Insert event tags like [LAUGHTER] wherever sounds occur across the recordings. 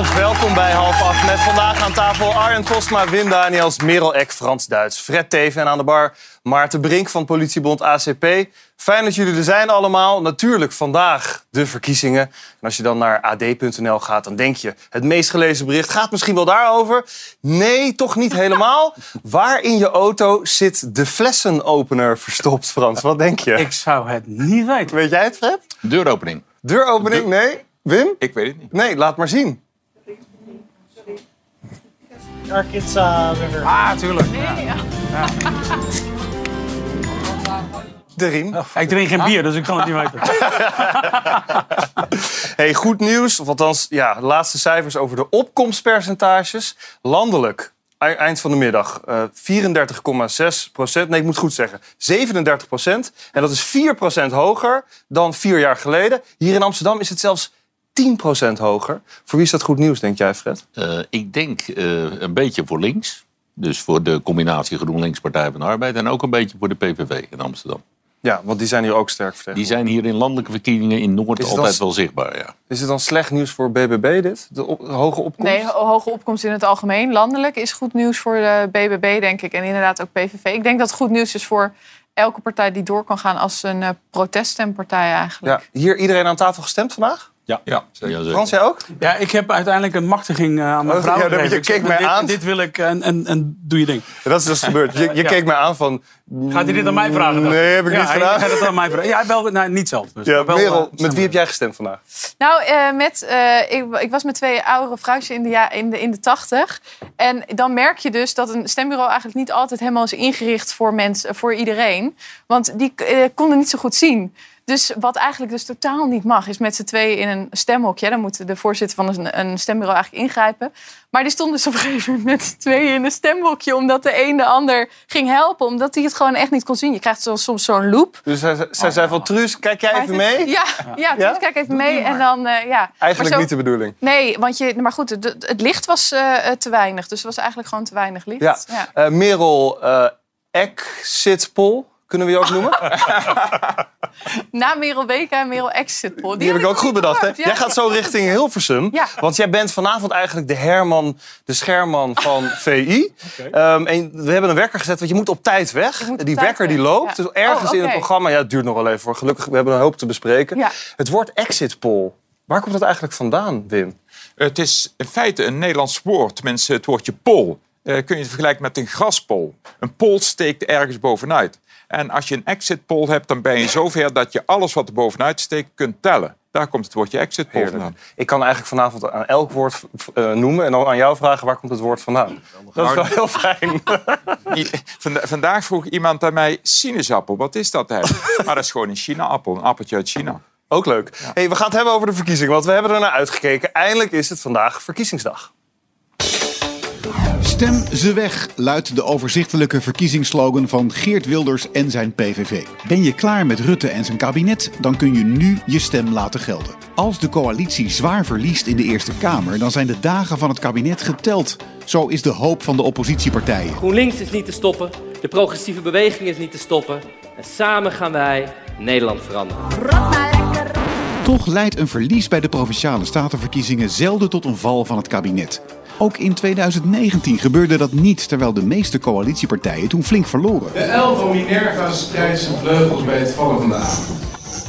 Goedenavond, welkom bij half acht. Met vandaag aan tafel Arjen Postma, Wim Daniels, Merel Eck, Frans Duits, Fred Teven en aan de bar Maarten Brink van politiebond ACP. Fijn dat jullie er zijn allemaal. Natuurlijk vandaag de verkiezingen. En als je dan naar ad.nl gaat, dan denk je... het meest gelezen bericht gaat misschien wel daarover. Nee, toch niet helemaal. [LAUGHS] Waar in je auto zit de flessenopener verstopt, Frans? Wat denk je? Ik zou het niet weten. Weet jij het, Fred? Deuropening. Deuropening? Nee. Wim? Ik weet het niet. Nee, laat maar zien. Arkansas River. Ah, tuurlijk. De riem. Ik drink geen bier, dus ik kan het niet weten. [LAUGHS] Hey, goed nieuws, of althans ja, de laatste cijfers over de opkomstpercentages. Landelijk, eind van de middag, eh 34,6 procent. Nee, ik moet goed zeggen, 37 procent. En dat is 4 procent hoger dan vier jaar geleden. Hier in Amsterdam is het zelfs 10 procent hoger. Voor wie is dat goed nieuws, denk jij, Fred? Eh, ik denk eh, een beetje voor links. Dus voor de combinatie GroenLinks Partij van de Arbeid. En ook een beetje voor de PVV in Amsterdam. Ja, want die zijn hier ook sterk Die vertegenwoordigd. zijn hier in landelijke verkiezingen in Noord altijd dan- wel zichtbaar. Ja. Is het dan slecht nieuws voor BBB, dit? De, op- de hoge opkomst? Nee, ho- hoge opkomst in het algemeen. Landelijk is goed nieuws voor de BBB, denk ik. En inderdaad ook PVV. Ik denk dat het goed nieuws is voor elke partij die door kan gaan als een eh, proteststempartij eigenlijk. Ja, hier iedereen aan tafel gestemd vandaag? Ja, ja, zeker. Frans, jij ook? Ja, ik heb uiteindelijk een machtiging eh, aan mijn Oh, vrouw ja, je keek mij aan. Dit wil ik en, en, en doe je ding. Dat is dus gebeurd. Je, je Ja. keek mij aan van... Gaat hij dit aan mij vragen? dan? Nee, heb ik ja, niet hij gedaan. Gaat het aan mij vragen? Ja, wel, nee, niet zelf. Dus, Ja, maar wel, Merel, eh, met wie heb jij gestemd vandaag? Nou, eh, met, eh, ik, ik was met twee oudere vrouwtjes in de, ja, in, de, in de tachtig. En dan merk je dus dat een stembureau eigenlijk niet altijd helemaal is ingericht voor, mensen, voor iedereen. Want die eh, konden niet zo goed zien. Dus wat eigenlijk dus totaal niet mag, is met z'n tweeën in een stemhokje. Dan moet de voorzitter van een, een stembureau eigenlijk ingrijpen. Maar die stonden dus op een gegeven moment met z'n tweeën in een stemhokje... omdat de een de ander ging helpen, omdat hij het gewoon echt niet kon zien. Je krijgt zo, soms zo'n loop. Dus zij, zij zei van, Truus, kijk jij even mee? Ja, ja, dus Ja? kijk even mee. En dan, eh, ja. Eigenlijk zo- niet de bedoeling. Nee, want je, maar goed, het, het licht was eh, eh, te weinig. Dus het was eigenlijk gewoon te weinig licht. Ja. Eh, Merel eh Exit Poll, kunnen we je ook noemen? [LAUGHS] Na Merel Weka en Merel Exit Poll. Die heb ik ook goed bedacht. Hè? Ja. Jij gaat zo richting Hilversum. Ja. Want jij bent vanavond eigenlijk de Herman, de scherman van [LAUGHS] VI. Ehm, en we hebben een wekker gezet, want je moet op tijd weg. op die tijd wekker die loopt. ja. Dus ergens Oh, in het programma, ja, het duurt nog wel even voor. Gelukkig, we hebben een hoop te bespreken. Ja. Het woord Exit Poll, waar komt dat eigenlijk vandaan, Wim? Het is in feite een Nederlands woord, mensen, het woordje pol. Eh, kun je het vergelijken met een graspol. Een pol steekt ergens bovenuit. En als je een exit poll hebt, dan ben je zover dat je alles wat er bovenuit steekt kunt tellen. Daar komt het woordje exit poll vandaan. Ik kan eigenlijk vanavond aan elk woord eh, noemen en dan aan jou vragen waar komt het woord vandaan. Dat is wel heel fijn. [LAUGHS] Vandaag vroeg iemand aan mij sinaasappel. Wat is dat eigenlijk? Maar dat is gewoon een China-appel, een appeltje uit China. Ook leuk. Hey, we gaan het hebben over de verkiezingen, want we hebben er naar uitgekeken. Eindelijk is het vandaag verkiezingsdag. Stem ze weg, luidt de overzichtelijke verkiezingsslogan van Geert Wilders en zijn PVV. Ben je klaar met Rutte en zijn kabinet, dan kun je nu je stem laten gelden. Als de coalitie zwaar verliest in de Eerste Kamer, dan zijn de dagen van het kabinet geteld. Zo is de hoop van de oppositiepartijen. GroenLinks is niet te stoppen, de progressieve beweging is niet te stoppen. En samen gaan wij Nederland veranderen. Toch leidt een verlies bij de provinciale statenverkiezingen zelden tot een val van het kabinet. Ook in 2019 gebeurde dat niet, terwijl de meeste coalitiepartijen toen flink verloren. De elf van Minerva spreidt zijn vleugels bij het vallen van de avond.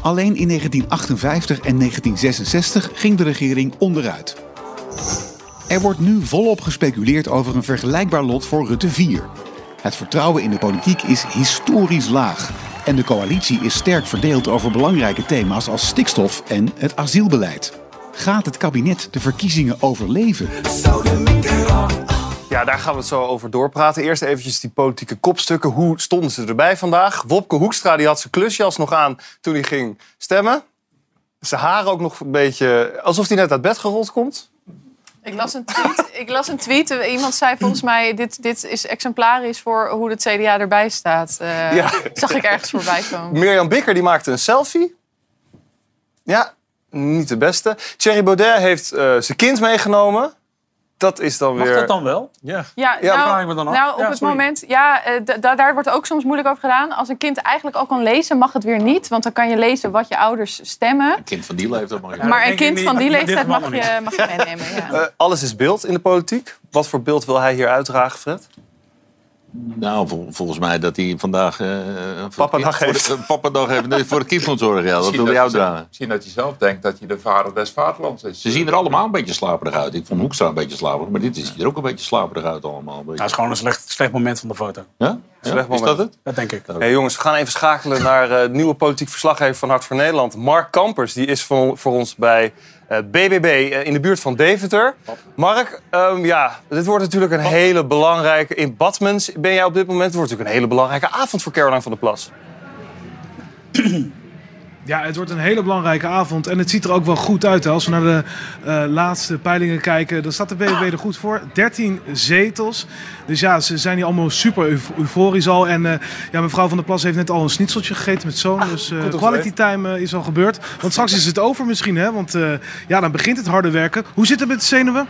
Alleen in 1958 en 1966 ging de regering onderuit. Er wordt nu volop gespeculeerd over een vergelijkbaar lot voor Rutte 4. Het vertrouwen in de politiek is historisch laag. En de coalitie is sterk verdeeld over belangrijke thema's als stikstof en het asielbeleid. Gaat het kabinet de verkiezingen overleven? Ja, daar gaan we het zo over doorpraten. Eerst eventjes die politieke kopstukken. Hoe stonden ze erbij vandaag? Wopke Hoekstra die had zijn klusjas nog aan toen hij ging stemmen. Zijn haar ook nog een beetje... Alsof hij net uit bed gerold komt. Ik las een tweet. Ik las een tweet. Iemand zei volgens mij: dit, dit is exemplarisch voor hoe het CDA erbij staat. Eh, Ja. Zag ik ergens voorbij komen. Mirjam Bikker die maakte een selfie. Ja, niet de beste. Thierry Baudet heeft eh, zijn kind meegenomen. dat is dan Mag weer... dat dan wel? Ja. Ja, Ja, nou, vraag ik me dan af. nou, op Ja, het sorry. moment, ja, eh, da- da- daar wordt ook soms moeilijk over gedaan. Als een kind eigenlijk al kan lezen, mag het weer niet. Want dan kan je lezen wat je ouders stemmen. Een kind van die leeftijd mag je. maar een kind niet. van die [LAUGHS] leeftijd mag je, mag je meenemen. Ja. Eh, alles is beeld in de politiek. Wat voor beeld wil hij hier uitdragen, Fred? Nou, vol- volgens mij dat hij vandaag... eh voor Papadag voor heeft. de- eh, Papadag heeft. Nee, voor het kind moet zorgen. Ja, dat Misschien wil je- uitdragen. Misschien dat je zelf denkt dat je de vader des vaderlands is. Ze zien er allemaal een beetje slaperig uit. Ik vond Hoekstra een beetje slaperig. Maar dit ziet er ook een beetje slaperig uit allemaal. Een beetje. Dat is gewoon een slecht, slecht moment van de foto. Ja? Slecht Is dat het? Dat denk ik. Hey, jongens, we gaan even schakelen naar eh, nieuwe politiek verslaggever van Hart voor Nederland. Mark Kampers, die is voor, voor ons bij eh, BBB eh, in de buurt van Deventer. Mark, ehm, ja, dit wordt natuurlijk een hele belangrijke... In Badmens ben jij op dit moment... Het wordt natuurlijk een hele belangrijke avond voor Caroline van der Plas. [CLEARS THROAT] Ja, het wordt een hele belangrijke avond. En het ziet er ook wel goed uit. Hè. Als we naar de eh, laatste peilingen kijken, dan staat de BBB er goed voor. 13 zetels. Dus ja, ze zijn hier allemaal super euf- euforisch al. En eh, ja, mevrouw Van der Plas heeft net al een schnitzeltje gegeten met zoon. Dus eh, goed om quality time is al gebeurd. Want straks is het over misschien, hè? Want eh, ja, dan begint het harde werken. Hoe zit het met de zenuwen?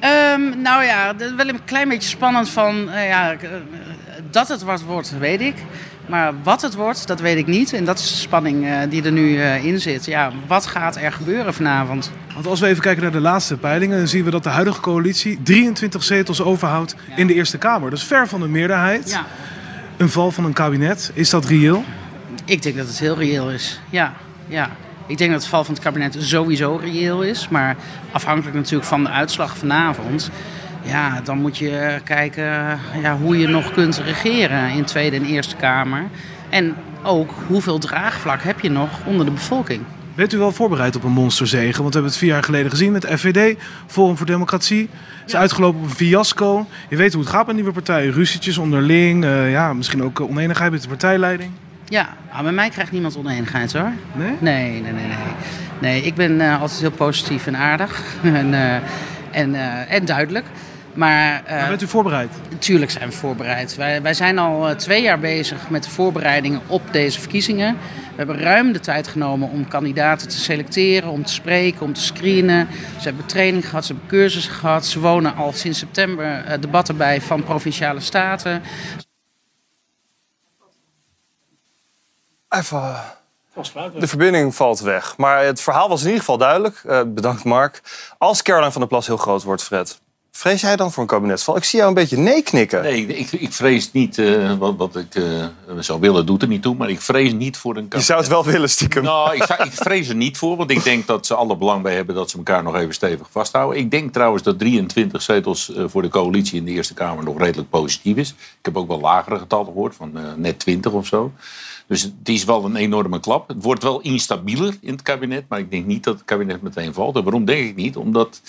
Ehm, nou ja, dat is wel een klein beetje spannend van eh, ja, dat het wat wordt, weet ik. Maar wat het wordt, dat weet ik niet. En dat is de spanning eh, die er nu eh, in zit. Ja, wat gaat er gebeuren vanavond? Want als we even kijken naar de laatste peilingen, dan zien we dat de huidige coalitie 23 zetels overhoudt in de Eerste Kamer. Dat is ver van de meerderheid. Ja, Een val van een kabinet, is dat reëel? ik denk dat het heel reëel is. Ja, ja. Ik denk dat het val van het kabinet sowieso reëel is. Maar afhankelijk natuurlijk van de uitslag vanavond. Ja, dan moet je kijken ja, hoe je nog kunt regeren in Tweede en Eerste Kamer. En ook hoeveel draagvlak heb je nog onder de bevolking. Bent u wel voorbereid op een monsterzege? Want we hebben het vier jaar geleden gezien met de FVD, Forum voor Democratie. Het is uitgelopen op een fiasco. Je weet hoe het gaat met nieuwe partijen. Ruzietjes onderling, eh, ja, misschien ook eh, oneenigheid met de partijleiding. Ja, maar bij mij krijgt niemand oneenigheid hoor. Nee? Nee, nee, nee, nee. Nee, ik ben eh, altijd heel positief en aardig [LAUGHS] en, en, en duidelijk. Maar, eh, Maar bent u voorbereid? Natuurlijk zijn we voorbereid. Wij, wij zijn al eh, twee jaar bezig met de voorbereidingen op deze verkiezingen. We hebben ruim de tijd genomen om kandidaten te selecteren, om te spreken, om te screenen. Ze hebben training gehad, ze hebben cursussen gehad. Ze wonen al sinds september eh, debatten bij van provinciale staten. Even... De verbinding valt weg. Maar het verhaal was in ieder geval duidelijk. Eh, bedankt, Mark. Als Caroline van der Plas heel groot wordt, Fred... vrees jij dan voor een kabinetsval? Ik zie jou een beetje nee knikken. Nee, ik, ik vrees niet eh, wat, wat ik eh, zou willen, doet er niet toe. Maar ik vrees niet voor een Je zou het wel willen, stiekem. Nou, ik, zou- [LAUGHS] ik vrees er niet voor, want ik denk dat ze alle belang bij hebben dat ze elkaar nog even stevig vasthouden. Ik denk trouwens dat 23 zetels eh, voor de coalitie in de Eerste Kamer nog redelijk positief is. Ik heb ook wel lagere getallen gehoord, van net 20 of zo. Dus het is wel een enorme klap. Het wordt wel instabieler in het kabinet, maar ik denk niet dat het kabinet meteen valt. En waarom denk ik niet? Omdat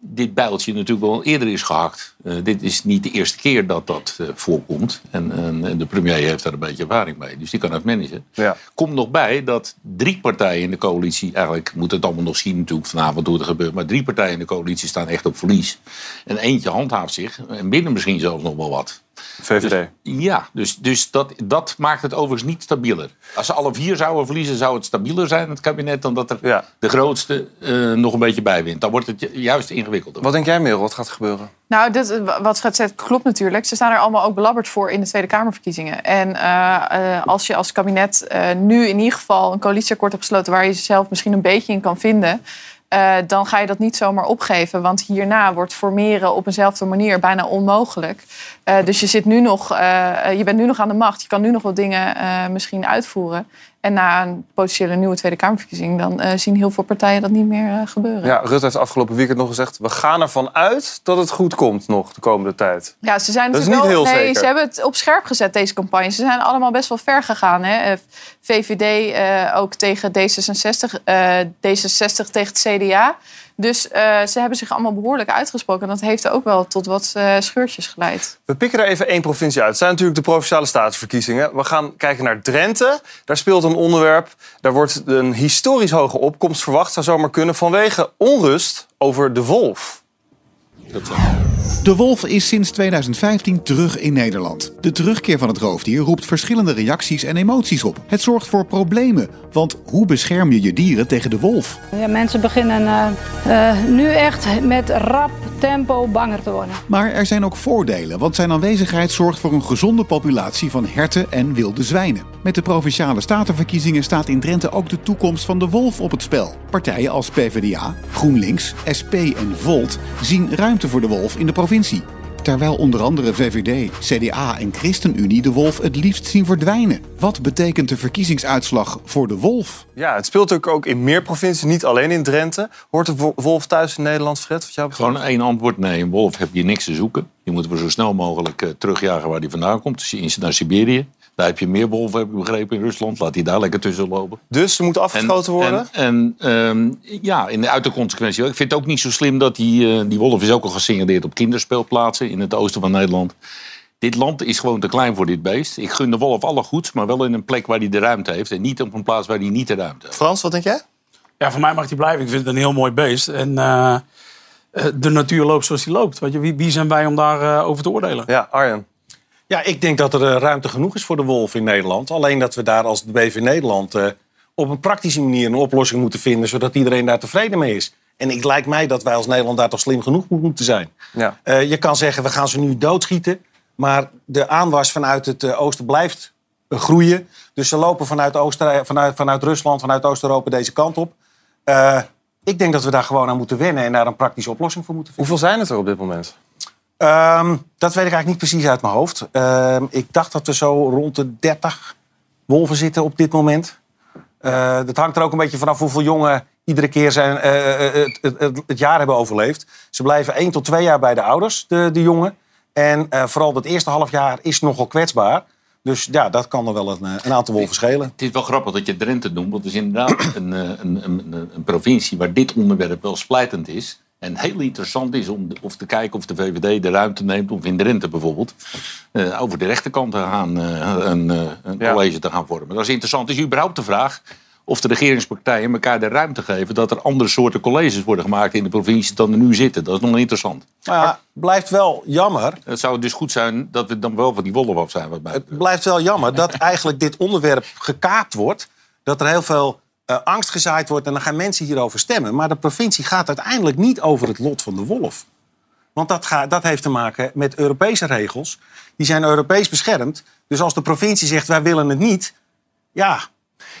dit bijltje natuurlijk wel eerder is gehakt. Eh, dit is niet de eerste keer dat dat eh, voorkomt. En, en, en de premier heeft daar een beetje ervaring mee. Dus die kan het managen. Ja. Komt nog bij dat drie partijen in de coalitie... eigenlijk moet het allemaal nog zien natuurlijk vanavond hoe het gebeurt... maar drie partijen in de coalitie staan echt op verlies. En eentje handhaaft zich. En binnen misschien zelfs nog wel wat. VVD. Ja, dus, dus dat, dat maakt het overigens niet stabieler. Als ze alle vier zouden verliezen, zou het stabieler zijn, het kabinet... dan dat er Ja. de grootste eh, nog een beetje bij wint. Dan wordt het ju- juist ingewikkelder. Wat denk jij, Merel? Wat gaat er gebeuren? Nou, dit, wat Schat zegt klopt natuurlijk. Ze staan er allemaal ook belabberd voor in de Tweede Kamerverkiezingen. En eh, eh, als je als kabinet eh, nu in ieder geval een coalitieakkoord hebt gesloten... waar je jezelf misschien een beetje in kan vinden... eh, dan ga je dat niet zomaar opgeven. Want hierna wordt formeren op eenzelfde manier bijna onmogelijk. Eh, dus je, zit nu nog, eh, je bent nu nog aan de macht. Je kan nu nog wat dingen misschien uitvoeren. En na een potentiële nieuwe Tweede Kamerverkiezing... dan eh, zien heel veel partijen dat niet meer eh, gebeuren. Ja, Rutte heeft afgelopen weekend nog gezegd... we gaan ervan uit dat het goed komt nog de komende tijd. Ja, ze zijn Dat is natuurlijk niet wel, heel nee, zeker. Ze hebben het op scherp gezet, deze campagne. Ze zijn allemaal best wel ver gegaan. Hè? Eh, VVD ook tegen D66, eh, D66 tegen het CDA. Dus eh, ze hebben zich allemaal behoorlijk uitgesproken. En dat heeft ook wel tot wat eh, scheurtjes geleid. We pikken er even één provincie uit. Het zijn natuurlijk de Provinciale Statenverkiezingen. We gaan kijken naar Drenthe. Daar speelt een onderwerp. Daar wordt een historisch hoge opkomst verwacht. Zou zomaar kunnen vanwege onrust over de wolf. Dat. De wolf is sinds 2015 terug in Nederland. De terugkeer van het roofdier roept verschillende reacties en emoties op. Het zorgt voor problemen, want hoe bescherm je je dieren tegen de wolf? Ja, mensen beginnen eh, eh, nu echt met rap tempo banger te worden. Maar er zijn ook voordelen, want zijn aanwezigheid zorgt voor een gezonde populatie van herten en wilde zwijnen. Met de provinciale statenverkiezingen staat in Drenthe ook de toekomst van de wolf op het spel. Partijen als PvdA, GroenLinks, SP en Volt zien ruimte voor de wolf in de provincie. Terwijl onder andere VVD, CDA en ChristenUnie de wolf het liefst zien verdwijnen. Wat betekent de verkiezingsuitslag voor de wolf? Ja, het speelt natuurlijk ook in meer provincies, niet alleen in Drenthe. Hoort de wo- wolf thuis in Nederland, Fred? Wat jou? Gewoon één antwoord. Nee, een wolf heb je niks te zoeken. Die moeten we zo snel mogelijk eh, terugjagen waar die vandaan komt. Dus in- naar Siberië. Daar heb je meer wolven, heb ik begrepen, in Rusland. Laat die daar lekker tussen lopen. Dus ze moeten afgeschoten worden? En, en ehm, ja, in de uiterconsequentie. Ik vind het ook niet zo slim dat die, eh, die wolf is ook al gesignaleerd op kinderspeelplaatsen in het oosten van Nederland. Dit land is gewoon te klein voor dit beest. Ik gun de wolf alle goeds, maar wel in een plek waar hij de ruimte heeft. En niet op een plaats waar hij niet de ruimte heeft. Frans, wat denk jij? Ja, voor mij mag hij blijven. Ik vind het een heel mooi beest. En eh, eh, de natuur loopt zoals die loopt. Weet je, wie, wie zijn wij om daarover over te oordelen? Ja, Arjen. Ja, ik denk dat er eh, ruimte genoeg is voor de wolf in Nederland. Alleen dat we daar als de BV Nederland eh, op een praktische manier een oplossing moeten vinden, zodat iedereen daar tevreden mee is. En het lijkt mij dat wij als Nederland daar toch slim genoeg moet- moeten zijn. Ja. Eh, je kan zeggen, we gaan ze nu doodschieten. Maar de aanwas vanuit het oosten blijft groeien. Dus ze lopen vanuit, Oostenrijk, vanuit, vanuit Rusland, vanuit Oost-Europa deze kant op. Ik denk dat we daar gewoon aan moeten wennen en daar een praktische oplossing voor moeten vinden. Hoeveel zijn het er op dit moment? Ehm, dat weet ik eigenlijk niet precies uit mijn hoofd. Ehm, ik dacht dat er zo rond de 30 wolven zitten op dit moment. Eh, dat hangt er ook een beetje vanaf hoeveel jongen iedere keer zijn, eh, eh, het, het, het, jaar hebben overleefd. Ze blijven één tot twee jaar bij de ouders, de, de jongen. En vooral dat eerste half jaar is nogal kwetsbaar. Dus ja, dat kan er wel een, een aantal wolven schelen. Het is wel grappig dat je Drenthe noemt, want het is inderdaad een, een, een provincie waar dit onderwerp wel splijtend is. En heel interessant is om of te kijken of de VVD de ruimte neemt om in Drenthe bijvoorbeeld eh, over de rechterkant te gaan, eh, een, eh, een Ja. college te gaan vormen. Dat is interessant. Het is überhaupt de vraag of de regeringspartijen elkaar de ruimte geven dat er andere soorten colleges worden gemaakt in de provincie dan er nu zitten. Dat is nog interessant. Maar ja, blijft wel jammer. Het zou dus goed zijn dat we dan wel van die wolf af zijn. Wat Het blijft wel jammer dat eigenlijk dit onderwerp gekaapt wordt. Dat er heel veel eh, angst gezaaid wordt en dan gaan mensen hierover stemmen. Maar de provincie gaat uiteindelijk niet over het lot van de wolf. Want dat, gaat, dat heeft te maken met Europese regels. Die zijn Europees beschermd. Dus als de provincie zegt wij willen het niet. Ja,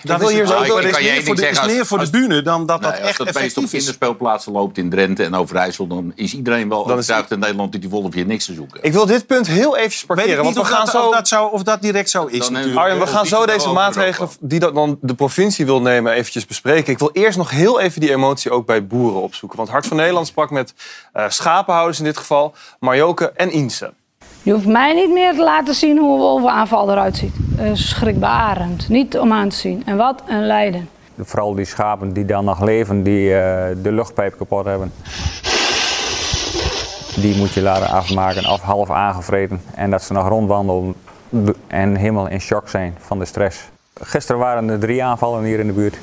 dat wil is, hier het- zo- dat is je meer voor de, is meer als- voor de als- bühne dan dat dat Nee, echt als dat beest op effectief is. kinderspeelplaatsen loopt in Drenthe en Overijssel... dan is iedereen wel Dan is- overtuigd in Nederland dat die wolf hier niks te zoeken. Ik wil dit punt heel Weet parkeren. ik niet Want of we gaan dat, zo... of, dat of dat direct zo is. Arjen, we gaan zo deze maatregelen die dat dan de provincie wil nemen eventjes bespreken. Ik wil eerst nog heel even die emotie ook bij boeren opzoeken. Want Hart van Nederland sprak met eh, schapenhouders in dit geval, Marjoke en Inse. Je hoeft mij niet meer te laten zien hoe een wolvenaanval eruit ziet. Uh, schrikbarend. Niet om aan te zien. En wat een lijden. Vooral die schapen die dan nog leven, die eh, de luchtpijp kapot hebben. Die moet je laten afmaken, of half aangevreten. En dat ze nog rondwandelen en helemaal in shock zijn van de stress. Gisteren waren er drie aanvallen hier in de buurt.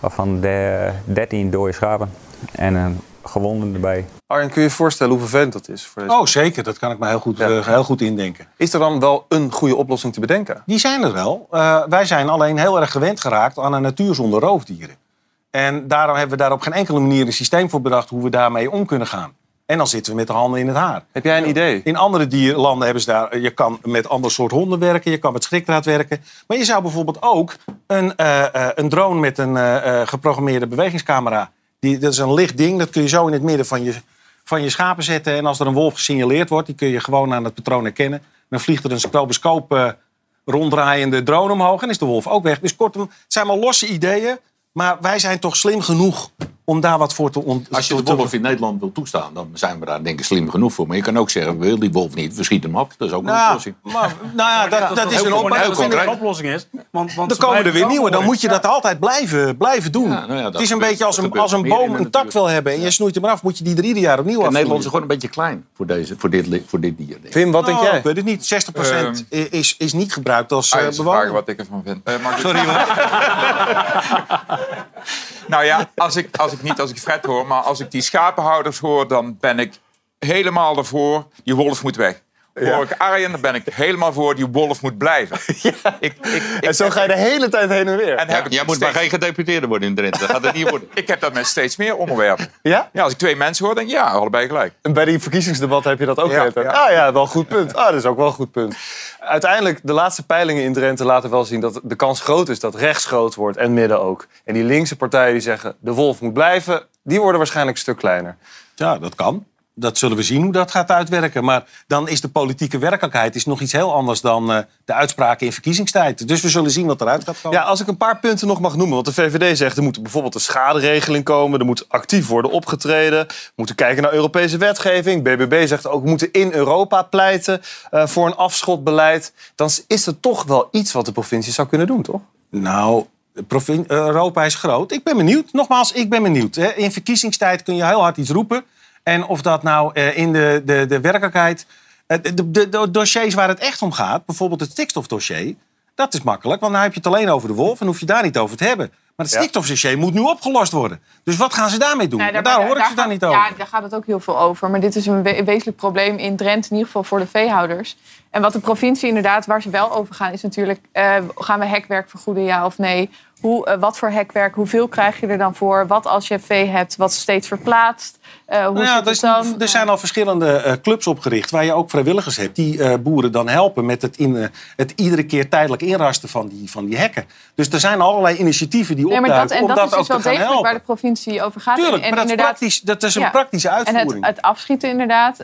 Waarvan de 13 dode schapen en een gewonde erbij. Arjen, kun je je voorstellen hoe vervelend dat is? Voor deze... Oh, zeker. Dat kan ik me heel goed, eh, heel goed indenken. Is er dan wel een goede oplossing te bedenken? Die zijn er wel. Eh, wij zijn alleen heel erg gewend geraakt aan een natuur zonder roofdieren. En daarom hebben we daar op geen enkele manier een systeem voor bedacht hoe we daarmee om kunnen gaan. En dan zitten we met de handen in het haar. Heb jij een idee? In andere dierlanden hebben ze daar. Je kan met ander soort honden werken, je kan met schrikdraad werken. Maar je zou bijvoorbeeld ook een, eh, eh, een drone met een eh, eh, geprogrammeerde bewegingscamera. Die, dat is een licht ding, dat kun je zo in het midden van je, van je schapen zetten. En als er een wolf gesignaleerd wordt, die kun je gewoon aan het patroon herkennen. Dan vliegt er een stroboscoop eh, ronddraaiende drone omhoog en is de wolf ook weg. Dus kortom, het zijn maar losse ideeën. Maar wij zijn toch slim genoeg om daar wat voor te ont- Als je de wolf in Nederland wil toestaan, dan zijn we daar denk ik slim genoeg voor. Maar je kan ook zeggen, we willen die wolf niet, we schieten hem af. Dat is ook een Nou, oplossing. maar, nou ja, dat, dat is een gewoon op- heel Dat een oplossing is. Want, want Er komen er weer nieuwe. Dan moet je dat altijd blijven, blijven doen. Ja, nou ja, dat het is een gebeurt- beetje als dat een, als een boom een tak wil hebben en je snoeit hem eraf, moet je die er ieder jaar opnieuw afsnoeien. Nederland is gewoon een beetje klein voor, deze, voor, dit, voor dit dier. Wim, wat denk Nou, jij? Ik weet het niet. 60% is, is niet gebruikt als Ah, eh vragen bewoner. wat ik ervan vind. Eh, [LAUGHS] Sorry hoor. [LAUGHS] Nou ja, als ik, als ik niet als ik Fred hoor, maar als ik die schapenhouders hoor, dan ben ik helemaal ervoor, die wolf moet weg. Hoor ik Arjen, dan ben ik er helemaal voor, die wolf moet blijven. [LAUGHS] Ik, ik, En zo ga je de hele tijd heen en weer. En Jij moet maar geen gedeputeerde worden in Drenthe. Dat gaat het niet worden. [LAUGHS] Ik heb dat met steeds meer onderwerpen. Ja? Ja, als ik twee mensen hoor, denk ik ja, allebei gelijk. En bij die verkiezingsdebatten heb je dat ook Ja, ja. Ah ja, wel een goed punt. Ah, dat is ook wel een goed punt. Uiteindelijk, de laatste peilingen in Drenthe laten wel zien dat de kans groot is dat rechts groot wordt en midden ook. En die linkse partijen die zeggen de wolf moet blijven, die worden waarschijnlijk een stuk kleiner. Ja, dat kan. Dat zullen we zien hoe dat gaat uitwerken. Maar dan is de politieke werkelijkheid is nog iets heel anders dan eh, de uitspraken in verkiezingstijd. Dus we zullen zien wat eruit gaat komen. Ja, als ik een paar punten nog mag noemen. Want de VVD zegt er moet bijvoorbeeld een schaderegeling komen. Er moet actief worden opgetreden. We moeten kijken naar Europese wetgeving. BBB zegt ook we moeten in Europa pleiten eh, voor een afschotbeleid. Dan is er toch wel iets wat de provincie zou kunnen doen, toch? Nou, Europa is groot. Ik ben benieuwd. Nogmaals, ik ben benieuwd. In verkiezingstijd kun je heel hard iets roepen. En of dat nou eh, in de, de, de werkelijkheid... eh, De, de, de dossiers waar het echt om gaat, bijvoorbeeld het stikstofdossier... dat is makkelijk, want dan heb je het alleen over de wolf... en hoef je daar niet over te hebben. Maar het Ja. stikstofdossier moet nu opgelost worden. Dus wat gaan ze daarmee doen? Nee, daar hoor ik ze gaat- daar niet over. Ja, daar gaat het ook heel veel over. Maar dit is een we- wezenlijk probleem in Drenthe, in ieder geval voor de veehouders. En wat de provincie inderdaad, waar ze wel over gaan, is natuurlijk... eh, gaan we hekwerk vergoeden, ja of nee? Hoe, eh, wat voor hekwerk, hoeveel krijg je er dan voor? Wat als je vee hebt wat steeds verplaatst? Eh, hoe Nou ja, er, dan? er zijn al verschillende eh, clubs opgericht waar je ook vrijwilligers hebt die boeren dan helpen met het, in, het iedere keer tijdelijk inrasten van die, van die hekken. Dus er zijn allerlei initiatieven die Nee, maar opduiken dat, en om dat, dat, is dus wel degelijk helpen. waar de provincie over gaat. Tuurlijk, En- en maar dat is, inderdaad- dat is een Ja. praktische En het, uitvoering. het afschieten inderdaad,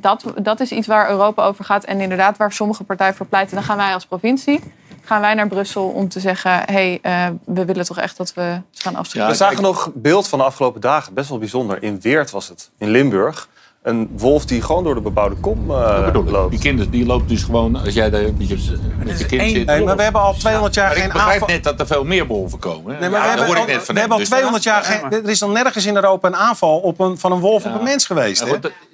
dat, dat is iets waar Europa over gaat. En inderdaad waar sommige partijen voor pleiten. Dan gaan wij als provincie gaan wij naar Brussel om te zeggen... hé, hey, eh, we willen toch echt dat we gaan afschieten. we zagen nog beeld van de afgelopen dagen, best wel bijzonder. In Weert was het, in Limburg. Een wolf die gewoon door de bebouwde kom eh, loopt. Die kinderen die loopt dus gewoon, als jij daar met je, met je kind één zit. Nee, maar we hebben al 200 jaar Maar geen ik begrijp aanval- net dat er veel meer wolven komen. Nee, maar Ja, we dat hebben, hoor ik al, net van we hem. hebben al Dus 200 jaar geen... Er is dan nergens in Europa een aanval op een, van een wolf op een mens geweest. Hè?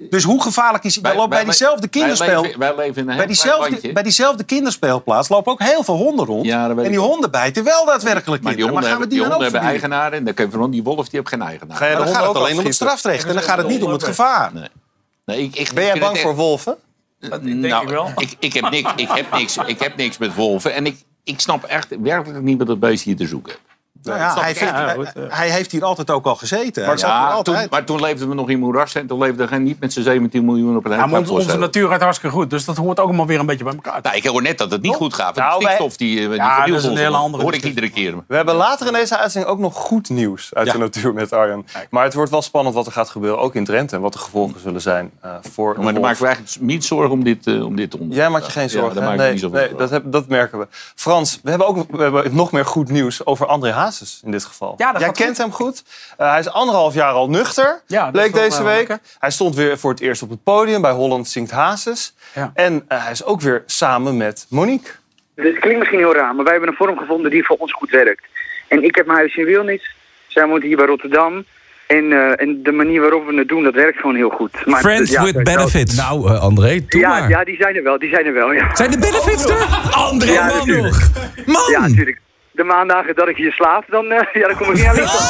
Dus hoe gevaarlijk is het? Wij- loopt bij diezelfde wij kinderspeel... leven- wij leven in een heel bij, diezelfde, landje. bij diezelfde kinderspeelplaats lopen ook heel veel honden rond. Ja, en die honden bijten wel daadwerkelijk Maar die honden, gaan we hebben, die die dan honden ook hebben eigenaren. En dan kun je van die wolf die heeft geen eigenaar. Maar dan gaat het ook alleen om het strafrecht. En dan gaat het niet om het gevaar. Nee, ik, ik, Ben jij bang voor wolven? nou, Ik, ik, heb niks, ik, heb niks, ik heb niks met wolven. En ik, ik snap echt werkelijk niet wat dat beest hier te zoeken heeft. Nou ja, hij, vindt- hij- hij heeft hier altijd ook al gezeten. Ja, altijd. toen, maar toen leefden we nog in moeras en toen leefde hij niet met zijn 17 miljoen op een Ja, hele maar onze, onze natuur gaat hartstikke goed. Dus dat hoort ook allemaal weer een beetje bij elkaar. Nou, ik hoor net dat het niet goed gaat. Nou, de stikstof die, eh, die Ja, dat is een hele andere hoor ik iedere keer. We hebben later in deze uitzending ook nog goed nieuws uit de natuur met Arjan. Maar het wordt wel spannend wat er gaat gebeuren, ook in Drenthe. En wat de gevolgen zullen zijn eh, voor Maar dan maken we eigenlijk niet zorgen om dit, eh, om dit te onderzoeken. Jij maakt je geen zorgen. Ja, ik nee, dat, heb, dat merken we. Frans, we hebben ook we hebben nog meer goed nieuws over André In dit geval. Ja, dat Jij kent hem goed. Eh, hij is anderhalf jaar al nuchter, Ja, bleek deze eh, week. lekker. Hij stond weer voor het eerst op het podium bij Holland Zingt Hazes. Ja. En eh, hij is ook weer samen met Monique. Het klinkt misschien heel raar, maar wij hebben een vorm gevonden die voor ons goed werkt. En ik heb mijn huis in Wilnis. Zij woont hier bij Rotterdam. En, eh, en de manier waarop we het doen, dat werkt gewoon heel goed. Maar, Friends ja, with benefits. Nou, André, doe ja, maar. ja, die zijn er wel. Die zijn er wel, ja. Zijn de benefits er? André, Ja, man natuurlijk. nog. Man! Ja, natuurlijk. De maandagen dat ik hier slaap, dan, eh, ja, dan kom ik niet aan winkel. [LAUGHS]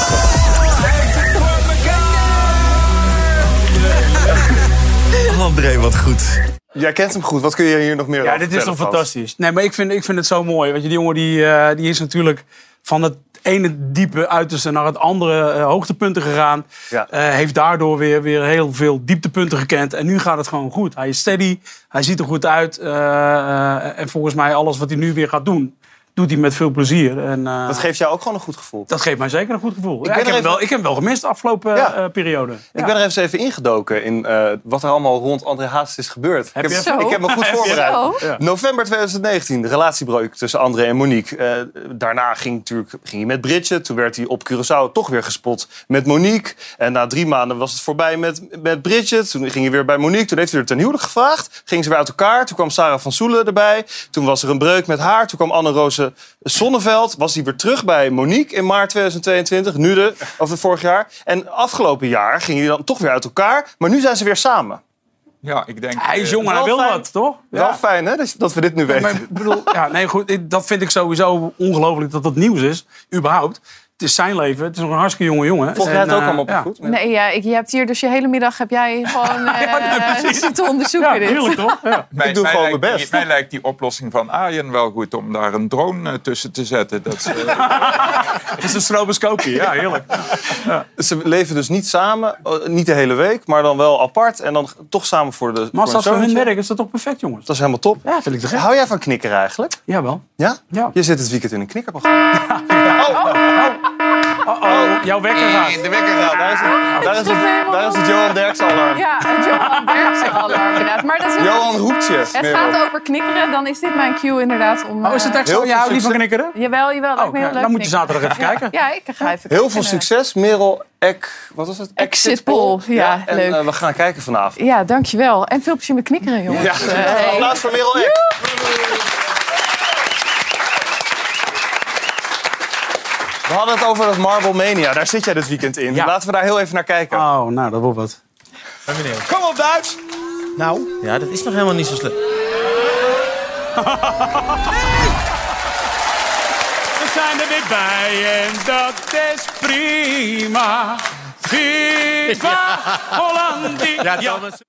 André, wat goed. Jij kent hem goed. Wat kun je hier nog meer Ja, over dit is toch fantastisch. Nee, maar ik vind, ik vind het zo mooi. Je, die jongen die, eh, die is natuurlijk van het ene diepe uiterste naar het andere eh, hoogtepunten gegaan. Ja. Eh, heeft daardoor weer, weer heel veel dieptepunten gekend. En nu gaat het gewoon goed. Hij is steady, hij ziet er goed uit. en volgens mij alles wat hij nu weer gaat doen, doet hij met veel plezier. En, eh, Dat geeft jou ook gewoon een goed gevoel. dat geeft mij zeker een goed gevoel. Ik Ja, ben Ik, er heb, even- wel, ik heb wel gemist de afgelopen Ja. eh, periode. Ik ben er even even ingedoken in eh, wat er allemaal rond André Hazes is gebeurd. Heb ik, heb, ik heb me goed [LAUGHS] voorbereid. Ja. November 2019, de relatiebreuk tussen André en Monique. Eh, daarna ging, natuurlijk, ging hij met Bridget. Toen werd hij op Curaçao toch weer gespot met Monique. En na drie maanden was het voorbij met, met Bridget. Toen ging hij weer bij Monique. Toen heeft hij er ten huwelijk gevraagd. Gingen ze weer uit elkaar. Toen kwam Sarah van Soelen erbij. Toen was er een breuk met haar. Toen kwam Anne-Roze Sonneveld. Was hij weer terug bij Monique in maart 2022. Nu de, of het vorig jaar. En afgelopen jaar gingen die dan toch weer uit elkaar. Maar nu zijn ze weer samen. Ja, ik denk... Hij is eh, jong en hij wil fijn. wat, toch? Wel fijn hè, dat- we dit nu weten. Maar ik bedoel, ja, nee, goed, dat vind ik sowieso ongelooflijk dat dat nieuws is, überhaupt. Het is zijn leven. Het is nog een hartstikke jonge jongen. Volg jij het En, ook eh, allemaal op ja. goed? Nee, ja, ik, je hebt hier dus je hele middag heb jij gewoon [LAUGHS] eh precies. zitten onderzoeken. Ja, heerlijk, toch? Ja. Mij, Ik doe gewoon lijkt mijn die- best. mij lijkt die oplossing van Arjen wel goed om daar een drone eh, tussen te zetten. Dat is, [LAUGHS] eh, Het is een stroboscopie, ja, heerlijk. Ze leven dus niet samen, eh, niet de hele week, maar dan wel apart. En dan toch samen voor de Maar als dat voor hun werk is dat toch perfect, jongens? Dat is helemaal top. Ja, vind ik te gek. Hou jij van knikkeren eigenlijk? Jawel. Ja? Ja. Je zit het weekend in een knikkerprogramma. [LAUGHS] Oh, jouw wekker gaat. De wekker gaat. Daar is het, daar is het, daar is het Johan Derksen alarm. Ja, het Johan Derksen alarm [LAUGHS] inderdaad. Maar dat is Johan roept je. Het gaat over knikkeren, dan is dit mijn cue inderdaad om... Oh, is het eh, echt zo? Jij houdt niet van knikkeren? Jawel, jawel. leuk Dan moet je zaterdag even Ja. kijken. Ja, ik ga even Heel veel succes, Merel Ek. Wat was het? Exit poll, ja, en leuk. eh, we gaan kijken vanavond. Ja, dankjewel. En veel plezier met knikkeren, jongens. Ja, Eh, hey. applaus voor Merel Ek. We hadden het over dat Marble Mania. Daar zit jij dit weekend in. Laten we daar heel even naar kijken. Oh, nou, dat wordt wat. Kom op, Duits! Nou, ja, dat is nog helemaal niet zo slecht. We zijn er weer bij en dat is prima. Viva Hollandia. Ja, Thomas.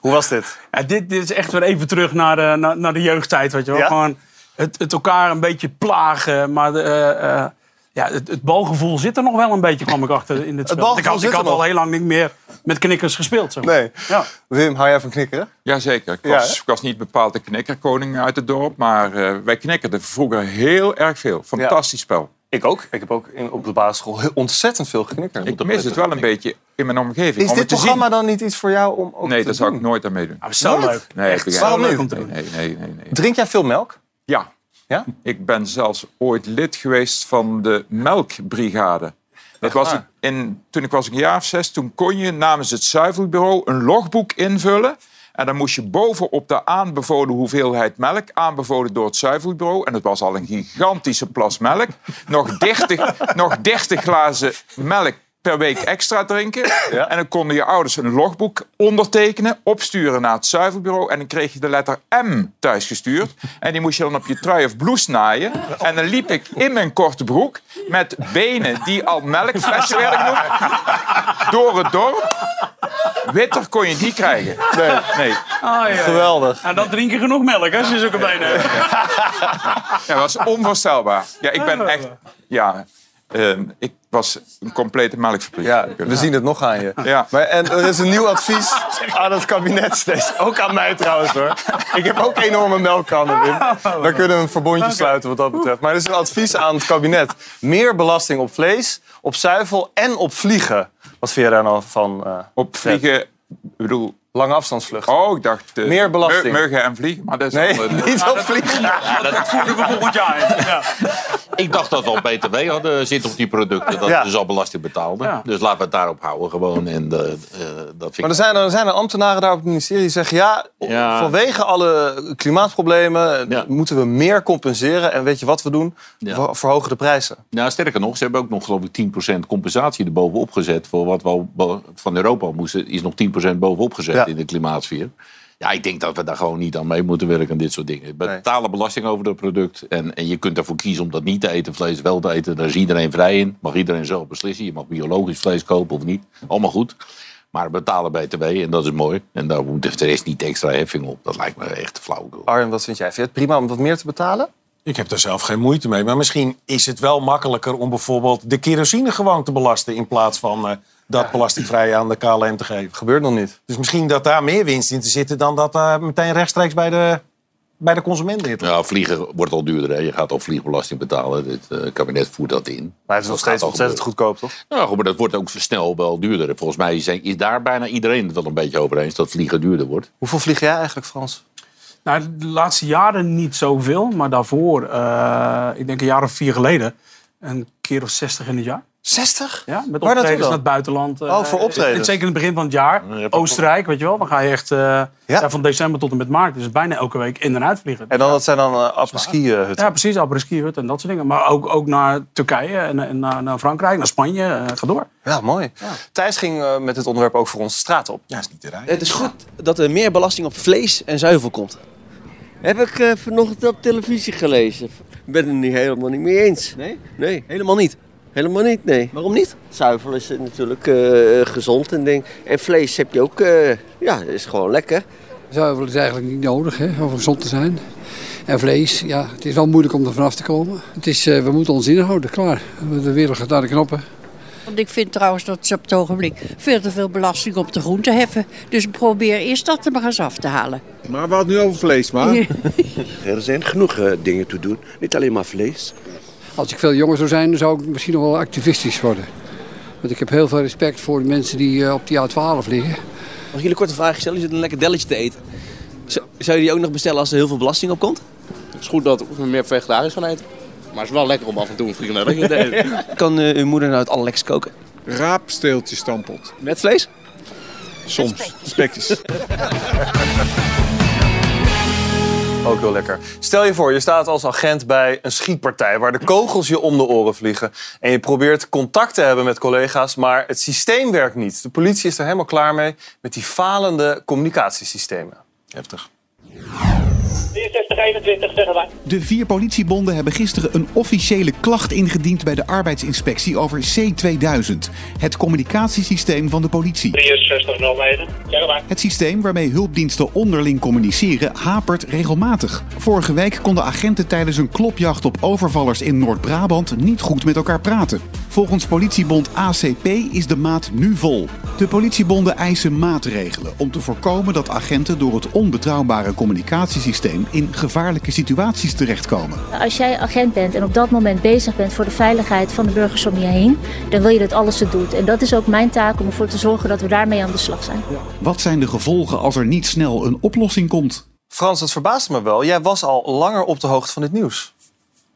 Hoe was dit? Ja, dit, dit is echt weer even terug naar de, naar, naar de jeugdtijd, weet je wel. Ja? Gewoon het, het elkaar een beetje plagen, maar de, eh, eh, ja, het, het balgevoel zit er nog wel een beetje, kwam ik achter in dit spel. ik had, ik had al heel lang niet meer met knikkers gespeeld. Zeg maar. Nee. Ja. Wim, hou jij van knikkeren? Jazeker. Ik Ja, was, hè? ik was niet bepaald de knikkerkoning uit het dorp, maar eh, wij knikkerden vroeger heel erg veel. Fantastisch spel. Ik ook. Ik heb ook in, op de basisschool ontzettend veel geknikkerd. Ik mis het wel een beetje in mijn omgeving. Is om dit programma zien. dan niet iets voor jou om ook Nee, te daar zou ik nooit aan meedoen. Ah, zo leuk. Nee, Echt? Waarom niet? om te Nee, doen. nee, nee, nee, nee. Drink jij veel melk? Ja. Ja? Ik ben zelfs ooit lid geweest van de melkbrigade. Dat was waar? in, toen ik was een jaar of zes, toen kon je namens het zuivelbureau een logboek invullen. En dan moest je bovenop de aanbevolen hoeveelheid melk, aanbevolen door het zuivelbureau, en het was al een gigantische plas melk, nog 30, [LAUGHS] nog 30 glazen melk per week extra drinken. [LAUGHS] En dan konden je ouders een logboek ondertekenen, opsturen naar het zuivelbureau. En dan kreeg je de letter M thuisgestuurd. [LAUGHS] En die moest je dan op je trui of blouse naaien. En dan liep ik in mijn korte broek met benen die al melkflessen werden genoemd. [LAUGHS] Door het dorp. Witter kon je die krijgen. Nee. nee. Ah, ja. Geweldig. En dan drink je genoeg melk als je zulke benen hebt. Ja, dat was onvoorstelbaar. Ja, ik ben echt... Ja, ehm, ik was een complete melkverplichting. Ja, we zien het nog aan je. Ja. Maar, en er is een nieuw advies aan het kabinet steeds. Ook aan mij trouwens hoor. Ik heb ook enorme melkkannen, Wim. We kunnen een verbondje sluiten wat dat betreft. Maar er is een advies aan het kabinet. Meer belasting op vlees, op zuivel en op vliegen. Wat vind je daar nou van? eh, Op vliegen, ik bedoel... Lange afstandsvluchten. Oh, ik dacht... eh, Meer belasting. mu- Muggen en vliegen, maar dat is Nee, eh, [LAUGHS] niet op vliegen. Ja, dat, voeren we volgend jaar in. Ja. Ik dacht dat we al BTW hadden zitten op die producten. Dat Ja. we dus al belasting betaalden. Ja. Dus laten we het daarop houden gewoon. En eh, eh, dat vind Maar ik... er zijn, er zijn er ambtenaren daar op het ministerie die zeggen... ja, Ja. vanwege alle klimaatproblemen Ja. moeten we meer compenseren. En weet je wat we doen? Ja. We verhogen de prijzen. Nou, sterker nog, ze hebben ook nog geloof ik 10% compensatie erbovenop gezet. Voor wat we al van Europa moesten, is nog 10% bovenop gezet Ja. in de klimaatsfeer. Ja, ik denk dat we daar gewoon niet aan mee moeten werken aan dit soort dingen. We Nee. betalen belasting over dat product. En, en je kunt ervoor kiezen om dat niet te eten, vlees wel te eten. Daar is iedereen vrij in. Mag iedereen zelf beslissen. Je mag biologisch vlees kopen of niet. Allemaal goed. Maar we betalen BTW en dat is mooi. En daar moet de rest niet extra heffing op. Dat lijkt me echt flauw. Arjen, wat vind jij? Vind je het prima om wat meer te betalen? Ik heb daar zelf geen moeite mee. Maar misschien is het wel makkelijker om bijvoorbeeld de kerosine gewoon te belasten. In plaats van eh, dat belastingvrij aan de KLM te geven. Gebeurt nog niet. Dus misschien dat daar meer winst in te zitten dan dat eh, meteen rechtstreeks bij de, bij de consument ligt. Ja, vliegen wordt al duurder. Hè. Je gaat al vliegbelasting betalen. Dit eh, kabinet voert dat in. Maar het is nog steeds ontzettend goedkoop, toch? Nou, goed, maar dat wordt ook snel wel duurder. Volgens mij zijn- is daar bijna iedereen het wel een beetje over eens dat vliegen duurder wordt. Hoeveel vlieg jij eigenlijk, Frans? Nou, de laatste jaren niet zoveel, maar daarvoor, eh, ik denk een jaar of vier geleden, een keer of 60 in het jaar. 60? Ja, met Waar optredens naar het buitenland. eh, Oh, voor optredens. Zeker in het begin van het jaar. Oostenrijk, weet je wel. Dan ga je echt eh, ja, van december tot en met maart. Dus bijna elke week in en uitvliegen. En dan, dat zijn dan uh, hutten. Ja, precies. Hut en dat soort dingen. Maar ook, ook naar Turkije en, en naar, naar Frankrijk, naar Spanje. eh, ga door. Ja, mooi. Thijs ging eh, met dit onderwerp ook voor ons de straat op. Ja, is niet te rijden. Het is goed dat er meer belasting op vlees en zuivel komt. Heb ik vanochtend op televisie gelezen. Ik ben het er niet helemaal niet mee eens. Nee? Nee, Helemaal niet. Helemaal niet, nee. Waarom niet? Zuivel is natuurlijk eh, gezond en ding. En vlees heb je ook, eh, ja, is gewoon lekker. Zuivel is eigenlijk niet nodig hè, om gezond te zijn. En vlees, ja, het is wel moeilijk om er vanaf te komen. Het is, eh, we moeten ons inhouden, klaar. De wereld gaat naar de knoppen. Want ik vind trouwens dat ze op het ogenblik veel te veel belasting op de groente heffen. Dus probeer eerst dat er maar eens af te halen. Maar we hadden nu over vlees, maar. [LAUGHS] Er zijn genoeg dingen te doen, niet alleen maar vlees. Als ik veel jonger zou zijn, zou ik misschien nog wel activistisch worden. Want ik heb heel veel respect voor de mensen die eh, op die A12 liggen. Mag ik jullie kort een vraag stellen? Je zit een lekker delletje te eten. Zou zou je die ook nog bestellen als er heel veel belasting op komt? Het is goed dat we meer vegetarisch gaan eten. Maar het is wel lekker om af en toe een frikandelletje te eten. Kan eh, uw moeder nou het allerlekst koken? Raapsteeltje stampot. Met vlees? Soms. Spekjes. [LAUGHS] Ook lekker. Stel je voor, je staat als agent bij een schietpartij waar de kogels je om de oren vliegen. En je probeert contact te hebben met collega's, maar het systeem werkt niet. De politie is er helemaal klaar mee met die falende communicatiesystemen. Heftig. 6421, zeggen wij. De vier politiebonden hebben gisteren een officiële klacht ingediend bij de arbeidsinspectie over C2000, het communicatiesysteem van de politie. 6309, zeggen wij. Het systeem waarmee hulpdiensten onderling communiceren hapert regelmatig. Vorige week konden agenten tijdens een klopjacht op overvallers in Noord-Brabant niet goed met elkaar praten. Volgens politiebond ACP is de maat nu vol. De politiebonden eisen maatregelen om te voorkomen dat agenten door het onbetrouwbare communicatiesysteem in gevaarlijke situaties terechtkomen. Als jij agent bent en op dat moment bezig bent voor de veiligheid van de burgers om je heen, dan wil je dat alles het doet. En dat is ook mijn taak om ervoor te zorgen dat we daarmee aan de slag zijn. Wat zijn de gevolgen als er niet snel een oplossing komt? Frans, het verbaast me wel. Jij was al langer op de hoogte van dit nieuws.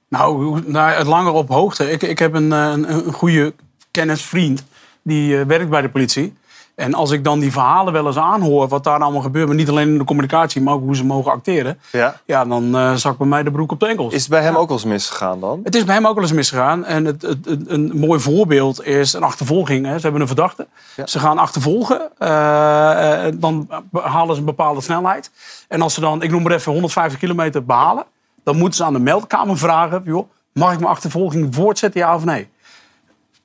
Nou, hoe- nou het langer op hoogte. Ik, ik heb een, eh, een, een goede kennisvriend die eh, werkt bij de politie. En als ik dan die verhalen wel eens aanhoor, wat daar allemaal gebeurt, maar niet alleen in de communicatie, maar ook hoe ze mogen acteren, Ja. ja, dan eh zakt bij mij de broek op de enkels. Is het bij hem ook wel eens misgegaan dan? Het is bij hem ook wel eens misgegaan. En het, het, het- een mooi voorbeeld is een achtervolging. Hè. Ze hebben een verdachte. Ze gaan achtervolgen. eh, eh, dan halen ze een bepaalde snelheid. En als ze dan, ik noem maar even, 150 kilometer behalen... dan moeten ze aan de meldkamer vragen... Joh, mag ik mijn achtervolging voortzetten, ja of nee?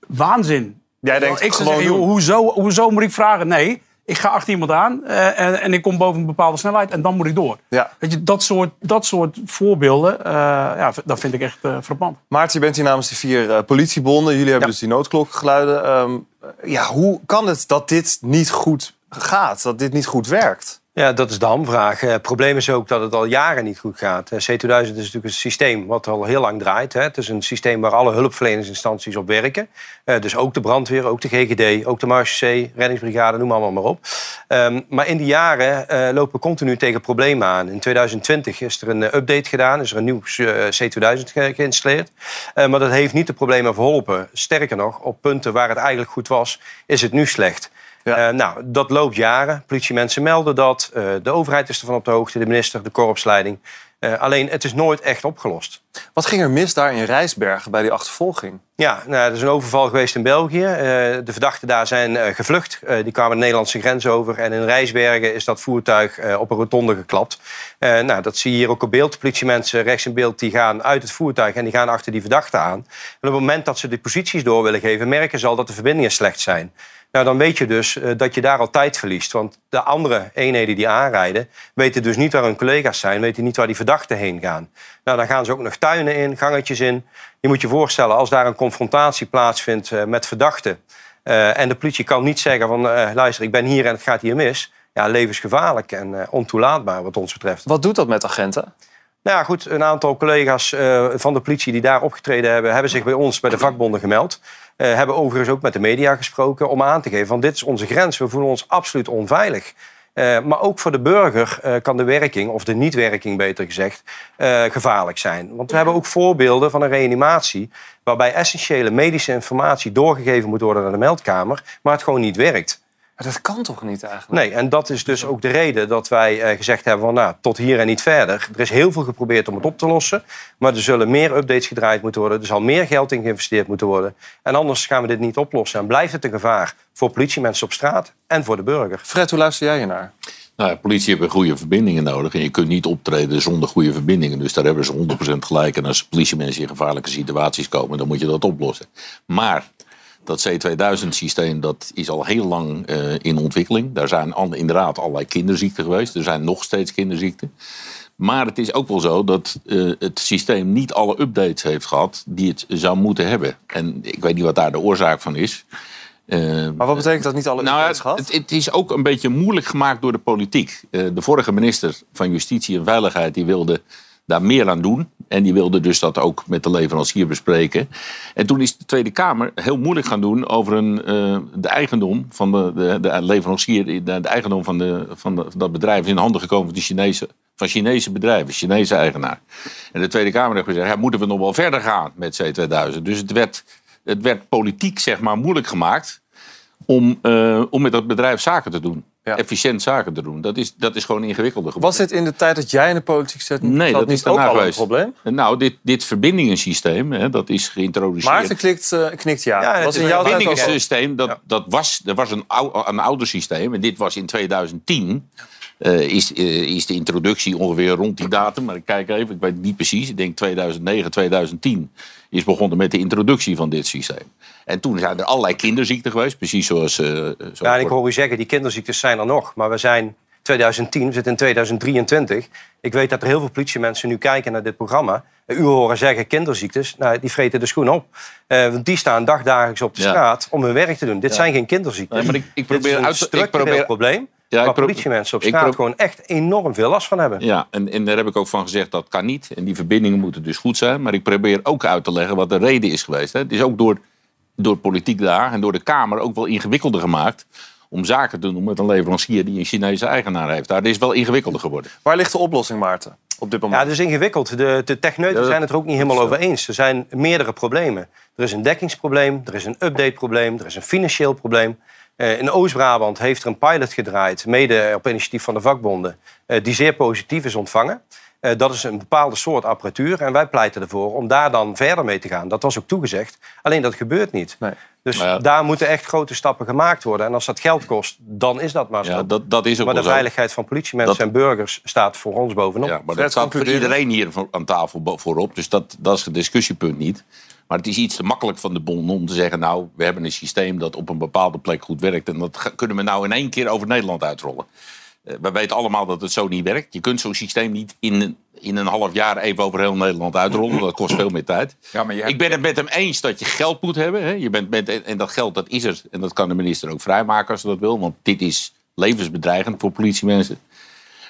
Waanzin. Jij denkt, ik gewoon zeggen, hoezo, hoezo moet ik vragen? Nee, ik ga achter iemand aan eh, en, en ik kom boven een bepaalde snelheid en dan moet ik door. Ja. Weet je, dat soort, dat soort voorbeelden, eh, ja, dat vind ik echt eh frappant. Maarten, je bent hier namens de vier politiebonden. Jullie hebben dus die noodklokgeluiden. Ehm, ja, hoe kan het dat dit niet goed gaat? Dat dit niet goed werkt? Ja, dat is de hamvraag. Eh, Het probleem is ook dat het al jaren niet goed gaat. Eh, C2000 is natuurlijk een systeem wat al heel lang draait. Het is een systeem waar alle hulpverleningsinstanties op werken. Eh, dus ook de brandweer, ook de GGD, ook de Marche C, reddingsbrigade, noem allemaal maar op. Ehm, maar in die jaren lopen we continu tegen problemen aan. In 2020 is er een update gedaan, is er een nieuw eh, C2000 ge- geïnstalleerd. Maar dat heeft niet de problemen verholpen. Sterker nog, op punten waar het eigenlijk goed was, is het nu slecht. Eh, nou, dat loopt jaren. Politiemensen melden dat. Eh, de overheid is ervan op de hoogte, de minister, de korpsleiding. Eh, alleen, het is nooit echt opgelost. Wat ging er mis daar in Rijsbergen bij die achtervolging? Ja, nou, er is een overval geweest in België. De verdachten daar zijn gevlucht. Die kwamen de Nederlandse grens over. En in Rijsbergen is dat voertuig op een rotonde geklapt. Nou, dat zie je hier ook op beeld. Politiemensen rechts in beeld die gaan uit het voertuig en die gaan achter die verdachte aan. En op het moment dat ze de posities door willen geven, merken ze al dat de verbindingen slecht zijn. Nou, dan weet je dus eh, dat je daar al tijd verliest. Want de andere eenheden die aanrijden, weten dus niet waar hun collega's zijn, weten niet waar die verdachten heen gaan. Nou, dan gaan ze ook nog tuinen in, gangetjes in. Je moet je voorstellen, als daar een confrontatie plaatsvindt eh, met verdachten. eh, en de politie kan niet zeggen van, luister, ik ben hier en het gaat hier mis. Ja, levensgevaarlijk en ontoelaatbaar wat ons betreft. Wat doet dat met agenten? Nou ja, goed, een aantal collega's van de politie die daar opgetreden hebben, hebben zich bij ons, bij de vakbonden gemeld. Eh, hebben overigens ook met de media gesproken om aan te geven van dit is onze grens, we voelen ons absoluut onveilig. Eh, maar ook voor de burger eh, kan de werking, of de niet-werking beter gezegd, gevaarlijk zijn. Want we hebben ook voorbeelden van een reanimatie waarbij essentiële medische informatie doorgegeven moet worden naar de meldkamer, maar het gewoon niet werkt. Maar dat kan toch niet eigenlijk? Nee, en dat is dus ook de reden dat wij eh, gezegd hebben van nou, tot hier en niet verder. Er is heel veel geprobeerd om het op te lossen, maar er zullen meer updates gedraaid moeten worden. Er zal meer geld in geïnvesteerd moeten worden. En anders gaan we dit niet oplossen en blijft het een gevaar voor politiemensen op straat en voor de burger. Fred, hoe luister jij hiernaar? Nou ja, politie hebben goede verbindingen nodig. En je kunt niet optreden zonder goede verbindingen. Dus daar hebben ze 100% gelijk. En als politiemensen in gevaarlijke situaties komen, dan moet je dat oplossen. Maar dat C2000-systeem dat is al heel lang eh, in ontwikkeling. Daar zijn al- inderdaad allerlei kinderziekten geweest. Er zijn nog steeds kinderziekten. Maar het is ook wel zo dat eh, het systeem niet alle updates heeft gehad die het zou moeten hebben. En ik weet niet wat daar de oorzaak van is. Eh, Maar wat betekent dat niet alle nou, updates gehad? Het, het is ook een beetje moeilijk gemaakt door de politiek. De vorige minister van Justitie en Veiligheid die wilde daar meer aan doen. En die wilde dus dat ook met de leverancier bespreken. En toen is de Tweede Kamer heel moeilijk gaan doen over een, eh, de eigendom van de, de, de leverancier. De, de eigendom van, de, van, dat bedrijf is in handen gekomen van, de Chinese, van Chinese bedrijven, Chinese eigenaar. En de Tweede Kamer heeft gezegd, ja, moeten we nog wel verder gaan met C2000. Dus het werd, het werd politiek zeg maar moeilijk gemaakt om, eh, om met dat bedrijf zaken te doen. Efficiënt zaken te doen. Dat is, dat is gewoon ingewikkelder geworden. Was dit in de tijd dat jij in de politiek zat? Nee, dat is niet ook daarna al een probleem? Nou, dit, dit verbindingssysteem, hè, dat is geïntroduceerd. Maarten klikt, eh, knikt ja. Ja, was het in jouw verbindingssysteem, dat, dat was, er was een, ou, een ouder systeem. En dit was in 2010. Eh, is, eh, is de introductie ongeveer rond die datum. Maar ik kijk even, ik weet het niet precies. Ik denk 2009, 2010 is begonnen met de introductie van dit systeem. En toen zijn er allerlei kinderziekten geweest. Precies zoals... eh, zoals Ja, en ik hoor u zeggen, die kinderziektes zijn er nog. Maar we zijn 2010, we zitten in 2023. Ik weet dat er heel veel politiemensen nu kijken naar dit programma. U horen zeggen kinderziektes, nou, die vreten de schoen op. Want die staan dagdagelijks op de Ja. straat om hun werk te doen. Dit Ja. zijn geen kinderziektes. Nee, maar ik- ik Dit probeer is een uit ik probeer- probleem... Ja, waar politiemensen op straat gewoon echt enorm veel last van hebben. Ja, en, en daar heb ik ook van gezegd dat kan niet. En die verbindingen moeten dus goed zijn. Maar ik probeer ook uit te leggen wat de reden is geweest. Hè. Het is ook door, door politiek daar en door de Kamer ook wel ingewikkelder gemaakt. Om zaken te doen met een leverancier die een Chinese eigenaar heeft. Daar is wel ingewikkelder geworden. Waar ligt de oplossing, Maarten, op dit moment? Ja, het is ingewikkeld. De, de techneuten zijn het er ook niet helemaal over eens. Er zijn meerdere problemen. Er is een dekkingsprobleem, er is een updateprobleem, er is een financieel probleem. Eh, in Oost-Brabant heeft er een pilot gedraaid, mede op initiatief van de vakbonden, eh, die zeer positief is ontvangen. Eh, dat is een bepaalde soort apparatuur en wij pleiten ervoor om daar dan verder mee te gaan. Dat was ook toegezegd, alleen dat gebeurt niet. Dus ja. daar moeten echt grote stappen gemaakt worden. En als dat geld kost, dan is dat maar zo. Ja, dat, dat is ook maar de zo. veiligheid van politiemensen Dat- en burgers staat voor ons bovenop. Ja, maar dat staat voor iedereen hier aan tafel voorop. Dus dat, dat is het discussiepunt niet. Maar het is iets te makkelijk van de bon om te zeggen... nou, we hebben een systeem dat op een bepaalde plek goed werkt... en dat kunnen we nou in één keer over Nederland uitrollen. Eh, we weten allemaal dat het zo niet werkt. Je kunt zo'n systeem niet in, een- in een half jaar even over heel Nederland uitrollen. Dat kost veel meer tijd. [LAUGHS] Ja, maar hebt- Ik ben het met hem eens dat je geld moet hebben. Hè. Je bent met, en dat geld dat is er. En dat kan de minister ook vrijmaken als ze dat wil. Want dit is levensbedreigend voor politiemensen.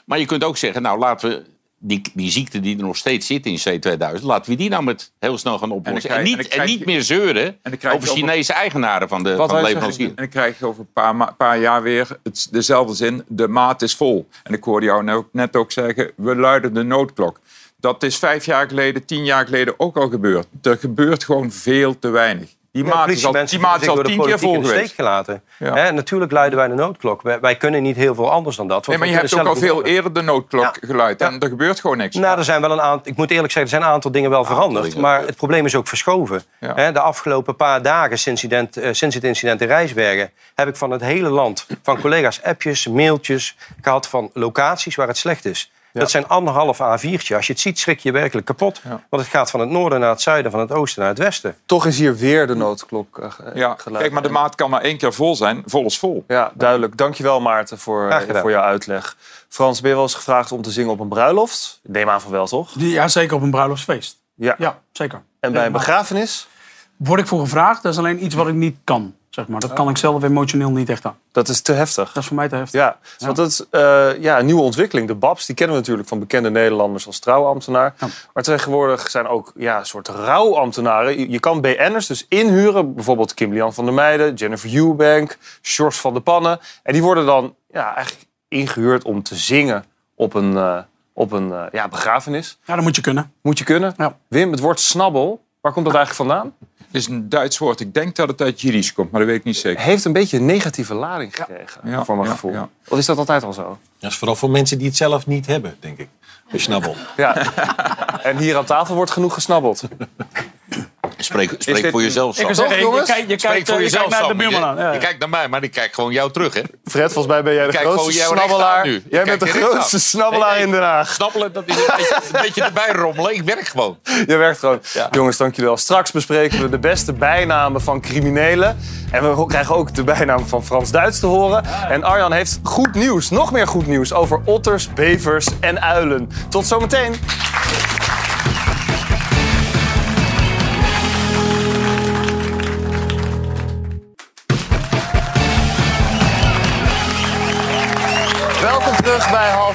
Maar je kunt ook zeggen, nou laten we die, die ziekte die er nog steeds zit in C2000... laten we die nou met heel snel gaan oplossen. En, krijg- en niet, en niet je- meer zeuren over Chinese eigenaren van de, van de wij leverancier. zeggen, En dan krijg je over een paar, ma- paar jaar weer het, dezelfde zin. De maat is vol. En ik hoorde jou nou net ook zeggen, we luiden de noodklok. Dat is vijf jaar geleden, tien jaar geleden ook al gebeurd. Er gebeurt gewoon veel te weinig. Die Ja, maat is al, die maat is al zich door de tien keer politiek vol in de steek geweest. gelaten. Natuurlijk luiden wij de noodklok. Wij, wij kunnen niet heel veel anders dan dat. Nee, maar je hebt ook al veel eerder de noodklok geluid. En er gebeurt gewoon niks. Nou, er zijn wel een aantal. Ik moet eerlijk zeggen, er zijn een aantal dingen wel veranderd. maar het probleem is ook verschoven. Ja. De afgelopen paar dagen sinds, incident, eh, sinds het incident in Rijsbergen heb ik van het hele land, van collega's, appjes, mailtjes gehad van locaties waar het slecht is. Dat zijn anderhalf A4'tje. Als je het ziet, schrik je werkelijk kapot. Want het gaat van het noorden naar het zuiden, van het oosten naar het westen. Toch is hier weer de noodklok ge- Ja, geluid. kijk, maar de maat kan maar één keer vol zijn. Vol is vol. Ja, duidelijk. Dankjewel Maarten voor, voor jouw uitleg. Frans, ben je wel eens gevraagd om te zingen op een bruiloft? Neem aan van wel, toch? Ja, zeker op een bruiloftsfeest. Ja. Ja, zeker. En bij een begrafenis? Word ik voor gevraagd, dat is alleen iets wat ik niet kan. Zeg maar. Dat kan ik zelf emotioneel niet echt aan. Dat is te heftig. Dat is voor mij te heftig. Ja, want dat is eh, ja, een nieuwe ontwikkeling. De BABs, die kennen we natuurlijk van bekende Nederlanders als trouwambtenaar. Maar tegenwoordig zijn ook ja, soort rouwambtenaren. Je, je kan BN'ers dus inhuren. Bijvoorbeeld Kim-Lian van der Meijden, Jennifer Eubank, Sjors van de Pannen. En die worden dan ja, eigenlijk ingehuurd om te zingen op een, eh, op een eh, ja, begrafenis. Ja, dat moet je kunnen. Moet je kunnen. Wim, het woord snabbel, waar komt dat eigenlijk vandaan? Is een Duits woord. Ik denk dat het uit Jiddisch komt, maar dat weet ik niet zeker. Heeft een beetje een negatieve lading gekregen, Ja, voor mijn ja, gevoel. ja. Of is dat altijd al zo? Dat is vooral voor mensen die het zelf niet hebben, denk ik. Een snabbel. Ja. [LAUGHS] en hier aan tafel wordt genoeg gesnabbeld. [LAUGHS] spreek, spreek dit- voor jezelf. Ik zeggen, je, je, kijkt- je, Spreek kijkt, voor je jezelf, kijkt naar de buurman aan. Ja. je kijkt naar mij, maar ik kijk gewoon jou terug, hè? Fred, volgens mij ben jij de Kijk grootste snabbelaar. nu. Jij bent de grootste snabbelaar Nee, in Den Haag. Snappelen, dat is een beetje, een beetje erbij rommelen. Ik werk gewoon. Je werkt gewoon. Jongens, dank jullie wel. Straks bespreken we de beste bijnamen van criminelen. En we krijgen ook de bijnaam van Frans Duits te horen. En Arjan heeft goed nieuws, nog meer goed nieuws over otters, bevers en uilen. Tot zometeen.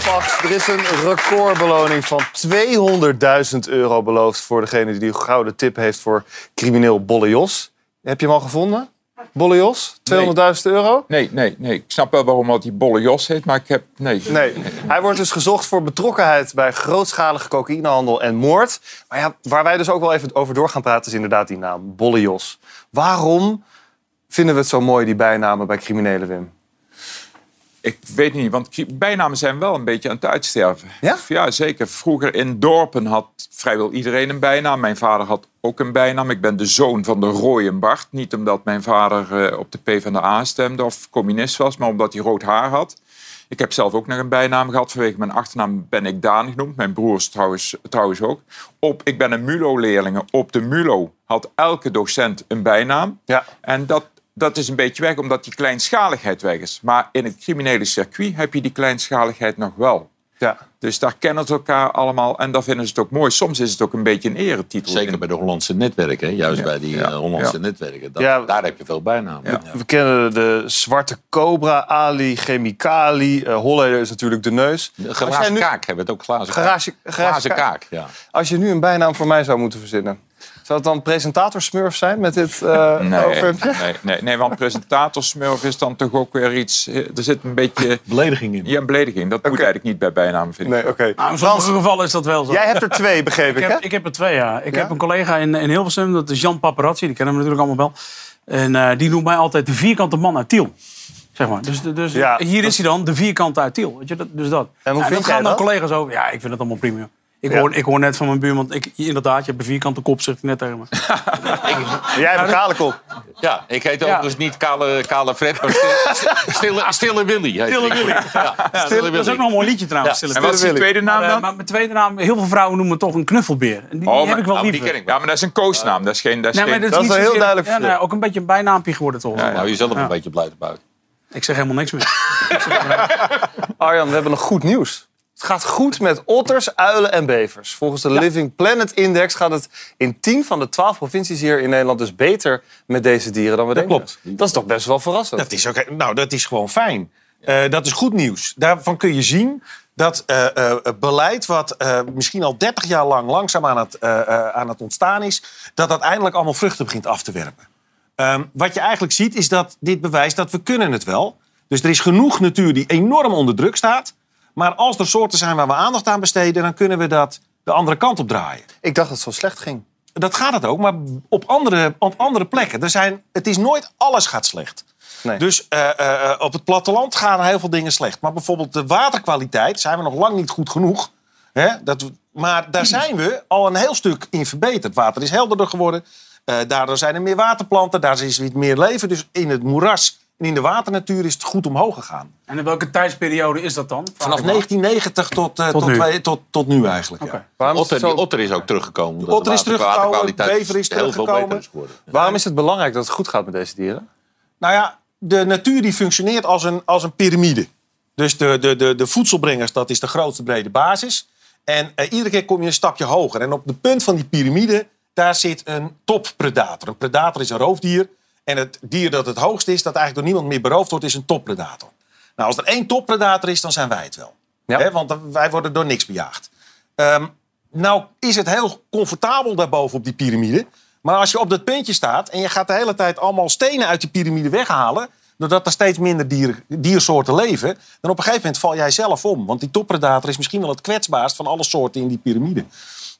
Er is een recordbeloning van 200.000 euro beloofd voor degene die die gouden tip heeft voor crimineel Bolle Jos. Heb je hem al gevonden? Bolle Jos? 200.000 euro? Nee, nee, nee. Ik snap wel waarom dat die Bolle Jos heet, maar ik heb... Nee. Nee. Hij wordt dus gezocht voor betrokkenheid bij grootschalige cocaïnehandel en moord. Maar ja, waar wij dus ook wel even over door gaan praten is inderdaad die naam, Bolle Jos. Waarom vinden we het zo mooi, die bijnamen bij criminelen, Wim? Ik weet niet, want bijnamen zijn wel een beetje aan het uitsterven. Ja? Ja, zeker. Vroeger in dorpen had vrijwel iedereen een bijnaam. Mijn vader had ook een bijnaam. Ik ben de zoon van de Rooien Bart. Niet omdat mijn vader eh, op de PvdA stemde of communist was, maar omdat hij rood haar had. Ik heb zelf ook nog een bijnaam gehad. Vanwege mijn achternaam ben ik Daan genoemd. Mijn broers trouwens, trouwens ook. Op, ik ben een MULO-leerling. Op de MULO had elke docent een bijnaam. Ja. En dat, dat is een beetje weg, omdat die kleinschaligheid weg is. Maar in het criminele circuit heb je die kleinschaligheid nog wel. Ja. Dus daar kennen ze elkaar allemaal en daar vinden ze het ook mooi. Soms is het ook een beetje een eretitel. Zeker bij de Hollandse netwerken, juist Ja. bij die Ja. eh, Hollandse Ja. netwerken. Dat, Ja. Daar heb je veel bijnamen. We kennen de zwarte cobra, Ali, chemicali. eh Holleder is natuurlijk de neus. Glazen nu- kaak hebben het ook glazen Garage, kaak. garage Glazen kaak. kaak, ja. Als je nu een bijnaam voor mij zou moeten verzinnen, zou het dan presentator Smurf zijn met dit eh Nee, [LAUGHS] overhemdje? nee, nee, nee, want presentatorsmurf is dan toch ook weer iets... Er zit een beetje... [LAUGHS] Belediging in. Ja, een belediging. Dat moet eigenlijk niet bij bijnamen, vind ik. Nee, oké. Nou, in sommige gevallen is dat wel zo. Jij hebt er twee, begreep [LAUGHS] ik, Ik heb, ik heb er twee, ja. Ik Ja? heb een collega in, in Hilversum, dat is Jan Paparazzi. Die kennen we natuurlijk allemaal wel. En eh, die noemt mij altijd de vierkante man uit Tiel. Zeg maar. Dus, dus Ja, hier is hij dan, de vierkante uit Tiel. Weet je, dat, dus dat. En hoe Ja, vind dat jij gaan dan collega's over. Ja, ik vind het allemaal prima. Ik, Ja. hoor, ik hoor net van mijn buurman, ik, inderdaad, je hebt een vierkante kop, zegt hij net tegen me. [LAUGHS] Jij hebt een kale kop. Ja, ik heet Ja. overigens niet Kale, kale Fred, maar Stille, [LAUGHS] stille, stille Willy. heet Stille ik. Willy. Ja, Ja, Stille dat is ook nog een mooi liedje trouwens. Ja. Stille En wat is Willy. tweede naam Maar, eh, dan? Maar mijn tweede naam, heel veel vrouwen noemen het toch een knuffelbeer. En die, Oh, die heb ik wel Nou, die liever. ken ik Ja, maar dat is een koosnaam. Dat is geen... Dat is Nee, geen- dat is, Dat is niet een heel duidelijk ja, nee, ook een beetje een bijnaampje geworden toch? Ja, hou jezelf Ja. een beetje blij buiten. Ik zeg helemaal niks meer. [LAUGHS] Arjan, we hebben nog goed nieuws. Het gaat goed met otters, uilen en bevers. Volgens de Living Planet Index gaat het in 10 van de 12 provincies hier in Nederland dus beter met deze dieren dan we denken. klopt. Dat is toch best wel verrassend. Dat is, ook, nou, dat is gewoon fijn. Eh, dat is goed nieuws. Daarvan kun je zien dat het beleid, wat misschien al 30 jaar lang langzaam aan het, aan het ontstaan is, dat dat eindelijk allemaal vruchten begint af te werpen. Ehm, wat je eigenlijk ziet, is dat dit bewijst dat we kunnen het wel. Dus er is genoeg natuur die enorm onder druk staat. Maar als er soorten zijn waar we aandacht aan besteden, dan kunnen we dat de andere kant op draaien. Ik dacht dat het zo slecht ging. Dat gaat het ook, maar op andere, op andere plekken. Er zijn, het is nooit alles gaat slecht. Nee. Dus eh, eh, eh, op het platteland gaan heel veel dingen slecht. Maar bijvoorbeeld de waterkwaliteit zijn we nog lang niet goed genoeg. Hè? Dat, maar daar zijn we al een heel stuk in verbeterd. Water is helderder geworden. Eh, daardoor zijn er meer waterplanten. Daar is weer meer leven. Dus in het moeras en in de waternatuur is het goed omhoog gegaan. En in welke tijdsperiode is dat dan? Vanaf 1990 tot, eh, Tot tot, nu. tot, tot nu eigenlijk. Ja. Waarom is, Otter, het zo- die otter is ook teruggekomen. omdat Otter de is teruggekomen, waterkwaliteit bever is teruggekomen. beter is geworden. waarom is het belangrijk dat het goed gaat met deze dieren? Nou ja, de natuur die functioneert als een, als een piramide. Dus de, de, de, de voedselbrengers, dat is de grootste brede basis. En eh, iedere keer kom je een stapje hoger. En op de punt van die piramide, daar zit een toppredator. Een predator is een roofdier. En het dier dat het hoogst is, dat eigenlijk door niemand meer beroofd wordt, is een toppredator. Nou, als er één toppredator is, dan zijn wij het wel. Ja. Hè, want wij worden door niks bejaagd. Ehm, nou is het heel comfortabel daarboven op die piramide. Maar als je op dat puntje staat en je gaat de hele tijd allemaal stenen uit die piramide weghalen... doordat er steeds minder dier, diersoorten leven... dan op een gegeven moment val jij zelf om. Want die toppredator is misschien wel het kwetsbaarst van alle soorten in die piramide.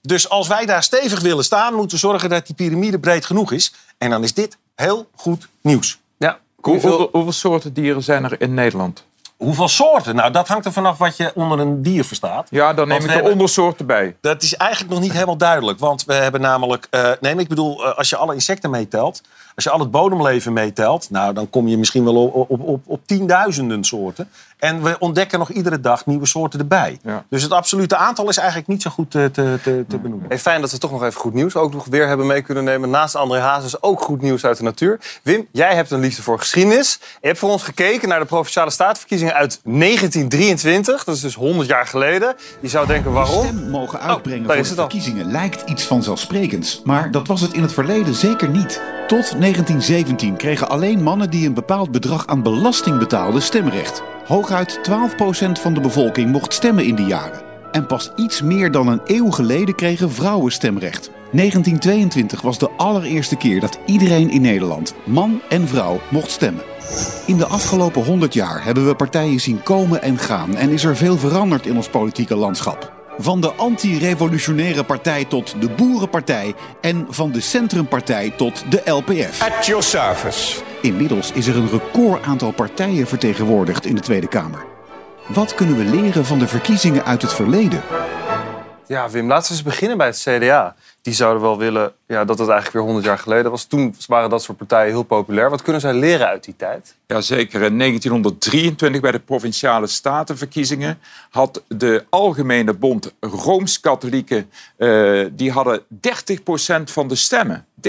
Dus als wij daar stevig willen staan, moeten we zorgen dat die piramide breed genoeg is. En dan is dit heel goed nieuws. Ja. Hoe- hoeveel, hoeveel soorten dieren zijn er in Nederland? hoeveel soorten? Nou, dat hangt er vanaf wat je onder een dier verstaat. Ja, dan neem Want ik de hebben- ondersoorten bij. Dat is eigenlijk nog niet helemaal duidelijk. Want we hebben namelijk... eh, nee, ik bedoel, eh, als je alle insecten meetelt... Als je al het bodemleven meetelt... Nou, dan kom je misschien wel op, op, op, op tienduizenden soorten. En we ontdekken nog iedere dag nieuwe soorten erbij. Dus het absolute aantal is eigenlijk niet zo goed te, te, te, te benoemen. Hey, fijn dat we toch nog even goed nieuws ook nog weer hebben mee kunnen nemen. Naast André Hazes ook goed nieuws uit de natuur. Wim, jij hebt een liefde voor geschiedenis. Je hebt voor ons gekeken naar de Provinciale Statenverkiezingen uit 1923. Dat is dus 100 jaar geleden. Je zou denken, waarom? stem mogen uitbrengen daar voor de verkiezingen lijkt iets vanzelfsprekends. Maar dat was het in het verleden zeker niet. Tot 1917 kregen alleen mannen die een bepaald bedrag aan belasting betaalden stemrecht. Hooguit 12% van de bevolking mocht stemmen in die jaren. En pas iets meer dan een eeuw geleden kregen vrouwen stemrecht. 1922 was de allereerste keer dat iedereen in Nederland, man en vrouw, mocht stemmen. In de afgelopen 100 jaar hebben we partijen zien komen en gaan en is er veel veranderd in ons politieke landschap. Van de anti-revolutionaire partij tot de Boerenpartij en van de Centrumpartij tot de LPF. At your service. Inmiddels is er een record aantal partijen vertegenwoordigd in de Tweede Kamer. Wat kunnen we leren van de verkiezingen uit het verleden? Ja, Wim, laten we eens beginnen bij het CDA. Die zouden wel willen ja, dat het eigenlijk weer 100 jaar geleden was. Toen waren dat soort partijen heel populair. Wat kunnen zij leren uit die tijd? Jazeker. In 1923 bij de provinciale statenverkiezingen had de Algemene Bond Rooms-Katholieken eh, die hadden 30% van de stemmen. 30%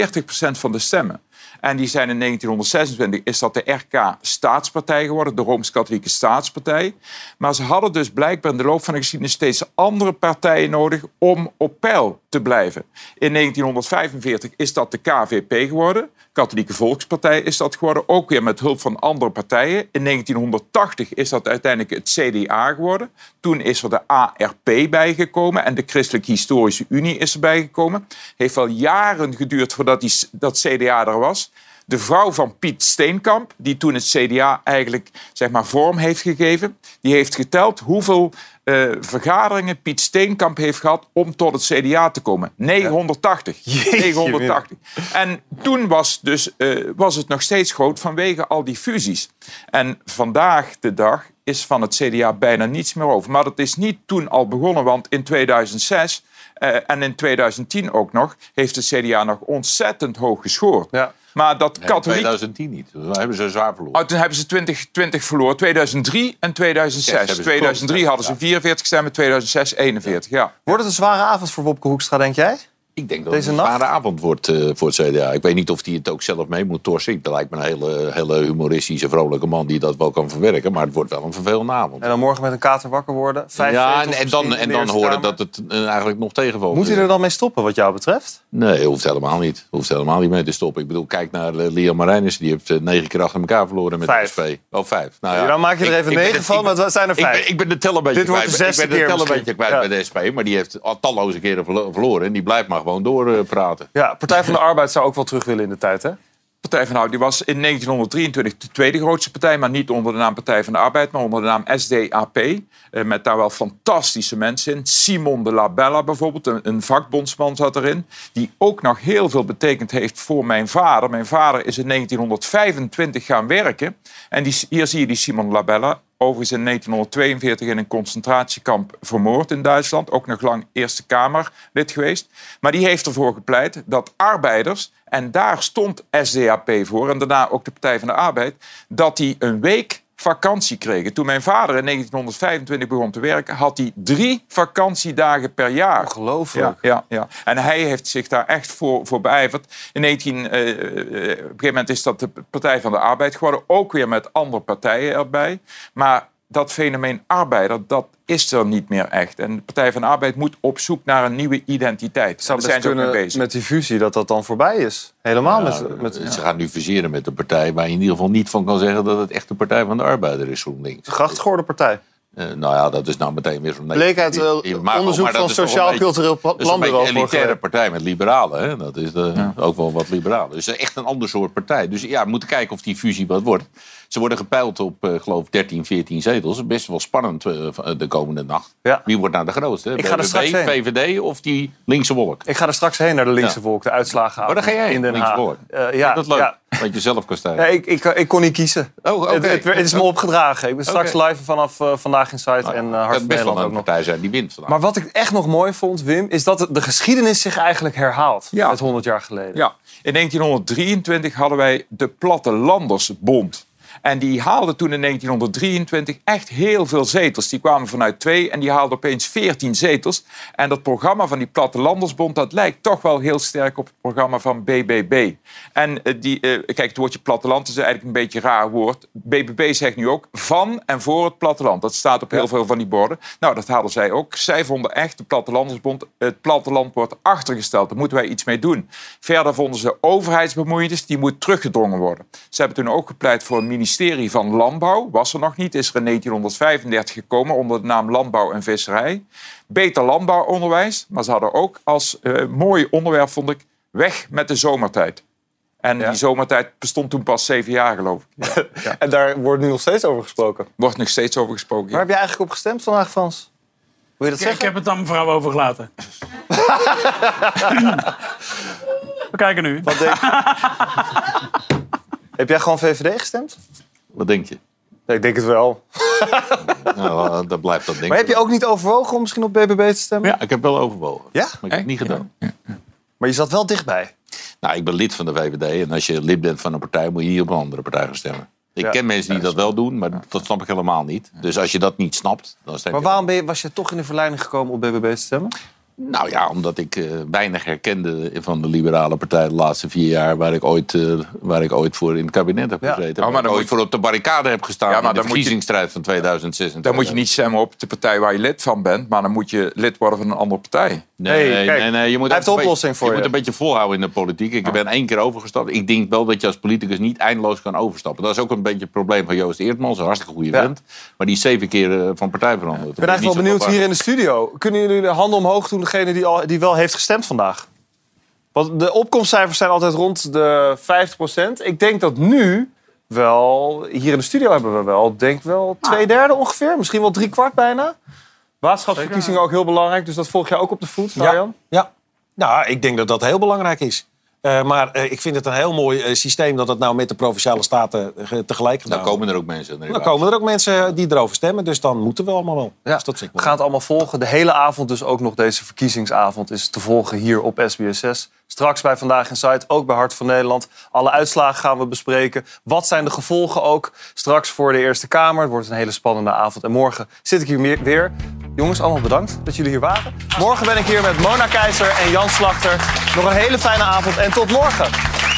van de stemmen. En die zijn in 1926 is dat de RK Staatspartij geworden, de Rooms-Katholieke Staatspartij. Maar ze hadden dus blijkbaar in de loop van de geschiedenis steeds andere partijen nodig om op peil te blijven. In 1945 is dat de KVP geworden. Katholieke Volkspartij is dat geworden, ook weer met hulp van andere partijen. In 1980 is dat uiteindelijk het CDA geworden. Toen is er de ARP bijgekomen en de Christelijke Historische Unie is erbij gekomen. Heeft wel jaren geduurd voordat die, dat CDA er was. De vrouw van Piet Steenkamp, die toen het CDA eigenlijk zeg maar, vorm heeft gegeven, die heeft geteld hoeveel eh, vergaderingen Piet Steenkamp heeft gehad om tot het CDA te komen. 980. 980. [LAUGHS] En toen was, dus, eh, was het nog steeds groot vanwege al die fusies. En vandaag de dag is van het CDA bijna niets meer over. Maar dat is niet toen al begonnen, want in 2006 eh, en in 2010 ook nog heeft het CDA nog ontzettend hoog gescoord. Maar dat Nee, katholiek... 2010 niet. Dan hebben ze zwaar verloren. Oh, toen hebben ze 2020 verloren. 2003 en 2006. Ja, hebben ze 2003 klopt, hadden ze 44 stemmen, 2006 41. Ja. Wordt het een zware avond voor Wopke Hoekstra, denk jij? Ik denk dat Deze het een zware avond wordt eh, voor het CDA. Ik weet niet of hij het ook zelf mee moet torsen. Dat lijkt me een hele, hele humoristische, vrolijke man die dat wel kan verwerken. Maar het wordt wel een vervelende avond. En dan morgen met een kater wakker worden. Vijf ja, en, en dan, en de dan horen dat het eh, eigenlijk nog tegenvalt. Moet hij er dan mee stoppen, wat jou betreft? Nee, hoeft helemaal niet. Hoeft helemaal niet mee te stoppen. Ik bedoel, kijk naar uh, Marijnissen. Die heeft negen keer achter elkaar verloren met Vijf. de SP. Oh, vijf. Nou, ja. Dan maak je er Ik- even ik negen van, ik ben- maar het zijn er ik ben- vijf. Ik ben de tel een beetje Dit wordt kwijt. de Ik zesde ben de keer tel een beetje kwijt Ja. bij de SP. Maar die heeft al talloze keren verlo- verloren. En die blijft maar gewoon doorpraten. Ja, Partij van de Arbeid zou ook wel terug willen in de tijd, hè? Partij van de Arbeid die was in 1923 de tweede grootste partij, maar niet onder de naam Partij van de Arbeid, maar onder de naam SDAP. Eh, met daar wel fantastische mensen in. Simon de Labella bijvoorbeeld, een, een vakbondsman zat erin. Die ook nog heel veel betekend heeft voor mijn vader. Mijn vader is in 1925 gaan werken. En die, hier zie je die Simon Labella. Overigens in 1942 in een concentratiekamp vermoord in Duitsland. Ook nog lang Eerste Kamerlid geweest. Maar die heeft ervoor gepleit dat arbeiders, en daar stond SDAP voor, en daarna ook de Partij van de Arbeid, dat die een week vakantie kregen. Toen mijn vader in 1925 begon te werken, had hij drie vakantiedagen per jaar. Ongelooflijk. Ja, ja, ja. En hij heeft zich daar echt voor, voor beijverd. In 19, eh, eh, op een gegeven moment is dat de Partij van de Arbeid geworden. Ook weer met andere partijen erbij. Maar dat fenomeen arbeider, dat is er niet meer echt. En de Partij van de Arbeid moet op zoek naar een nieuwe identiteit. Zou zijn ze ook mee kunnen bezig. met die fusie dat dat dan voorbij is. Helemaal Ja, met... met Ze gaan nu fuseren met een partij waar je in ieder geval niet van kan zeggen dat het echt de Partij van de Arbeider is, GroenLinks. Grachtgeworden partij. Eh, nou ja, dat is nou meteen weer zo'n... Bleek uit, eh, maar- onderzoek van is toch een Sociaal beetje- Cultureel Dat is een Planbureau een elitaire partij met liberalen. Hè? Dat is de- ook wel wat liberalen. Dus eh, echt een ander soort partij. Dus ja, we moeten kijken of die fusie wat wordt. Ze worden gepeild op, eh, geloof ik, 13, 14 zetels. Best wel spannend eh, van- de komende nacht. Wie wordt nou de grootste? Ik ga er straks heen. VVD of die linkse wolk? Ik ga er straks heen naar de linkse Ja. volk, de uitslagen. Oh, daar ga jij in Den linkse Haag. wolk. Eh, ja, dat leuk? ja. Dat je zelf kan. Ja, ik, ik, ik kon niet kiezen. Oh, oké. het, het, het is me opgedragen. Ik ben straks live vanaf eh, Vandaag in Site Nou, en uh, het Hart van best wel Nederland ook nog. partij zijn die wint vandaag. Maar wat ik echt nog mooi vond, Wim, is dat de geschiedenis zich eigenlijk herhaalt. Met 100 jaar geleden. Ja, in 1923 hadden wij de Plattelandersbond. En die haalde toen in 1923 echt heel veel zetels. Die kwamen vanuit twee en die haalden opeens 14 zetels. En dat programma van die Plattelandersbond... dat lijkt toch wel heel sterk op het programma van BBB. En eh, die, eh, kijk, het woordje platteland is eigenlijk een beetje een raar woord. BBB zegt nu ook van en voor het platteland. Dat staat op heel veel van die borden. Nou, dat hadden zij ook. Zij vonden echt, de Plattelandersbond... het platteland wordt achtergesteld. Daar moeten wij iets mee doen. Verder vonden ze overheidsbemoeienis... die moet teruggedrongen worden. Ze hebben toen ook gepleit voor een ministerie van Landbouw. Was er nog niet, is er in 1935 gekomen... onder de naam Landbouw en Visserij. Beter landbouwonderwijs. Maar ze hadden ook als eh, mooi onderwerp, vond ik... weg met de zomertijd. En die zomertijd bestond toen pas zeven jaar, geloof ik. En daar wordt nu nog steeds over gesproken. Wordt nog steeds over gesproken. Waar heb je eigenlijk op gestemd vandaag, Frans? Wil je dat Ik, ik zeggen? heb het aan mevrouw overgelaten. [LAUGHS] We kijken nu. Wat denk [LAUGHS] Heb jij gewoon VVD gestemd? Wat denk je? ik denk het wel. [LAUGHS] Nou, eh, dat blijft dat denk Maar heb je ook niet overwogen om misschien op BBB te stemmen? Ja, ik heb wel overwogen. Ja? Maar ik heb het niet gedaan. Maar je zat wel dichtbij. Nou, ik ben lid van de VVD. En als je lid bent van een partij, moet je niet op een andere partij gaan stemmen. Ik Ja. ken mensen die dat wel doen, maar dat snap ik helemaal niet. Dus als je dat niet snapt, dan stem je... Maar waarom ben je, was je toch in de verleiding gekomen op BBB te stemmen? Nou ja, omdat ik eh, weinig herkende van de liberale partij de laatste vier jaar... waar ik ooit, eh, waar ik ooit voor in het kabinet heb gezeten. Oh, maar waar ik ooit voor op de barricade heb gestaan Ja, maar in de verkiezingsstrijd van 2006. en Dan moet je niet stemmen op de partij waar je lid van bent... maar dan moet je lid worden van een andere partij. Nee, nee, nee, nee, je moet hij heeft een oplossing beetje, voor je. je. moet een beetje volhouden in de politiek. Ik ben één keer overgestapt. Ik denk wel dat je als politicus niet eindeloos kan overstappen. Dat is ook een beetje het probleem van Joost Eertmans. Een hartstikke goede Ja. vent. Maar die is zeven keer eh, van partij veranderd. Ik ben eigenlijk wel benieuwd hier in de studio. Kunnen jullie de handen omhoog doen, degene die, al, die wel heeft gestemd vandaag? Want de opkomstcijfers zijn altijd rond de 50% Ik denk dat nu wel, hier in de studio hebben we wel, denk wel twee derde ongeveer. Misschien wel drie kwart bijna. Waterschapsverkiezingen ook heel belangrijk, dus dat volg jij ook op de voet, Ja, Arjan? ja. Nou, ik denk dat dat heel belangrijk is. Eh, maar eh, ik vind het een heel mooi eh, systeem dat het nou met de provinciale staten tegelijk gedaan Dan komen er ook mensen. Dan komen er ook mensen die erover stemmen, dus dan moeten we allemaal wel. Ja, Dus dat vind ik we gaan het allemaal volgen. De hele avond, dus ook nog deze verkiezingsavond, is te volgen hier op SBS6. Straks bij Vandaag in Site, ook bij Hart van Nederland. Alle uitslagen gaan we bespreken. Wat zijn de gevolgen ook straks voor de Eerste Kamer? Het wordt een hele spannende avond. En morgen zit ik hier weer. Jongens, allemaal bedankt dat jullie hier waren. Morgen ben ik hier met Mona Keizer en Jan Slachter. Nog een hele fijne avond en tot morgen.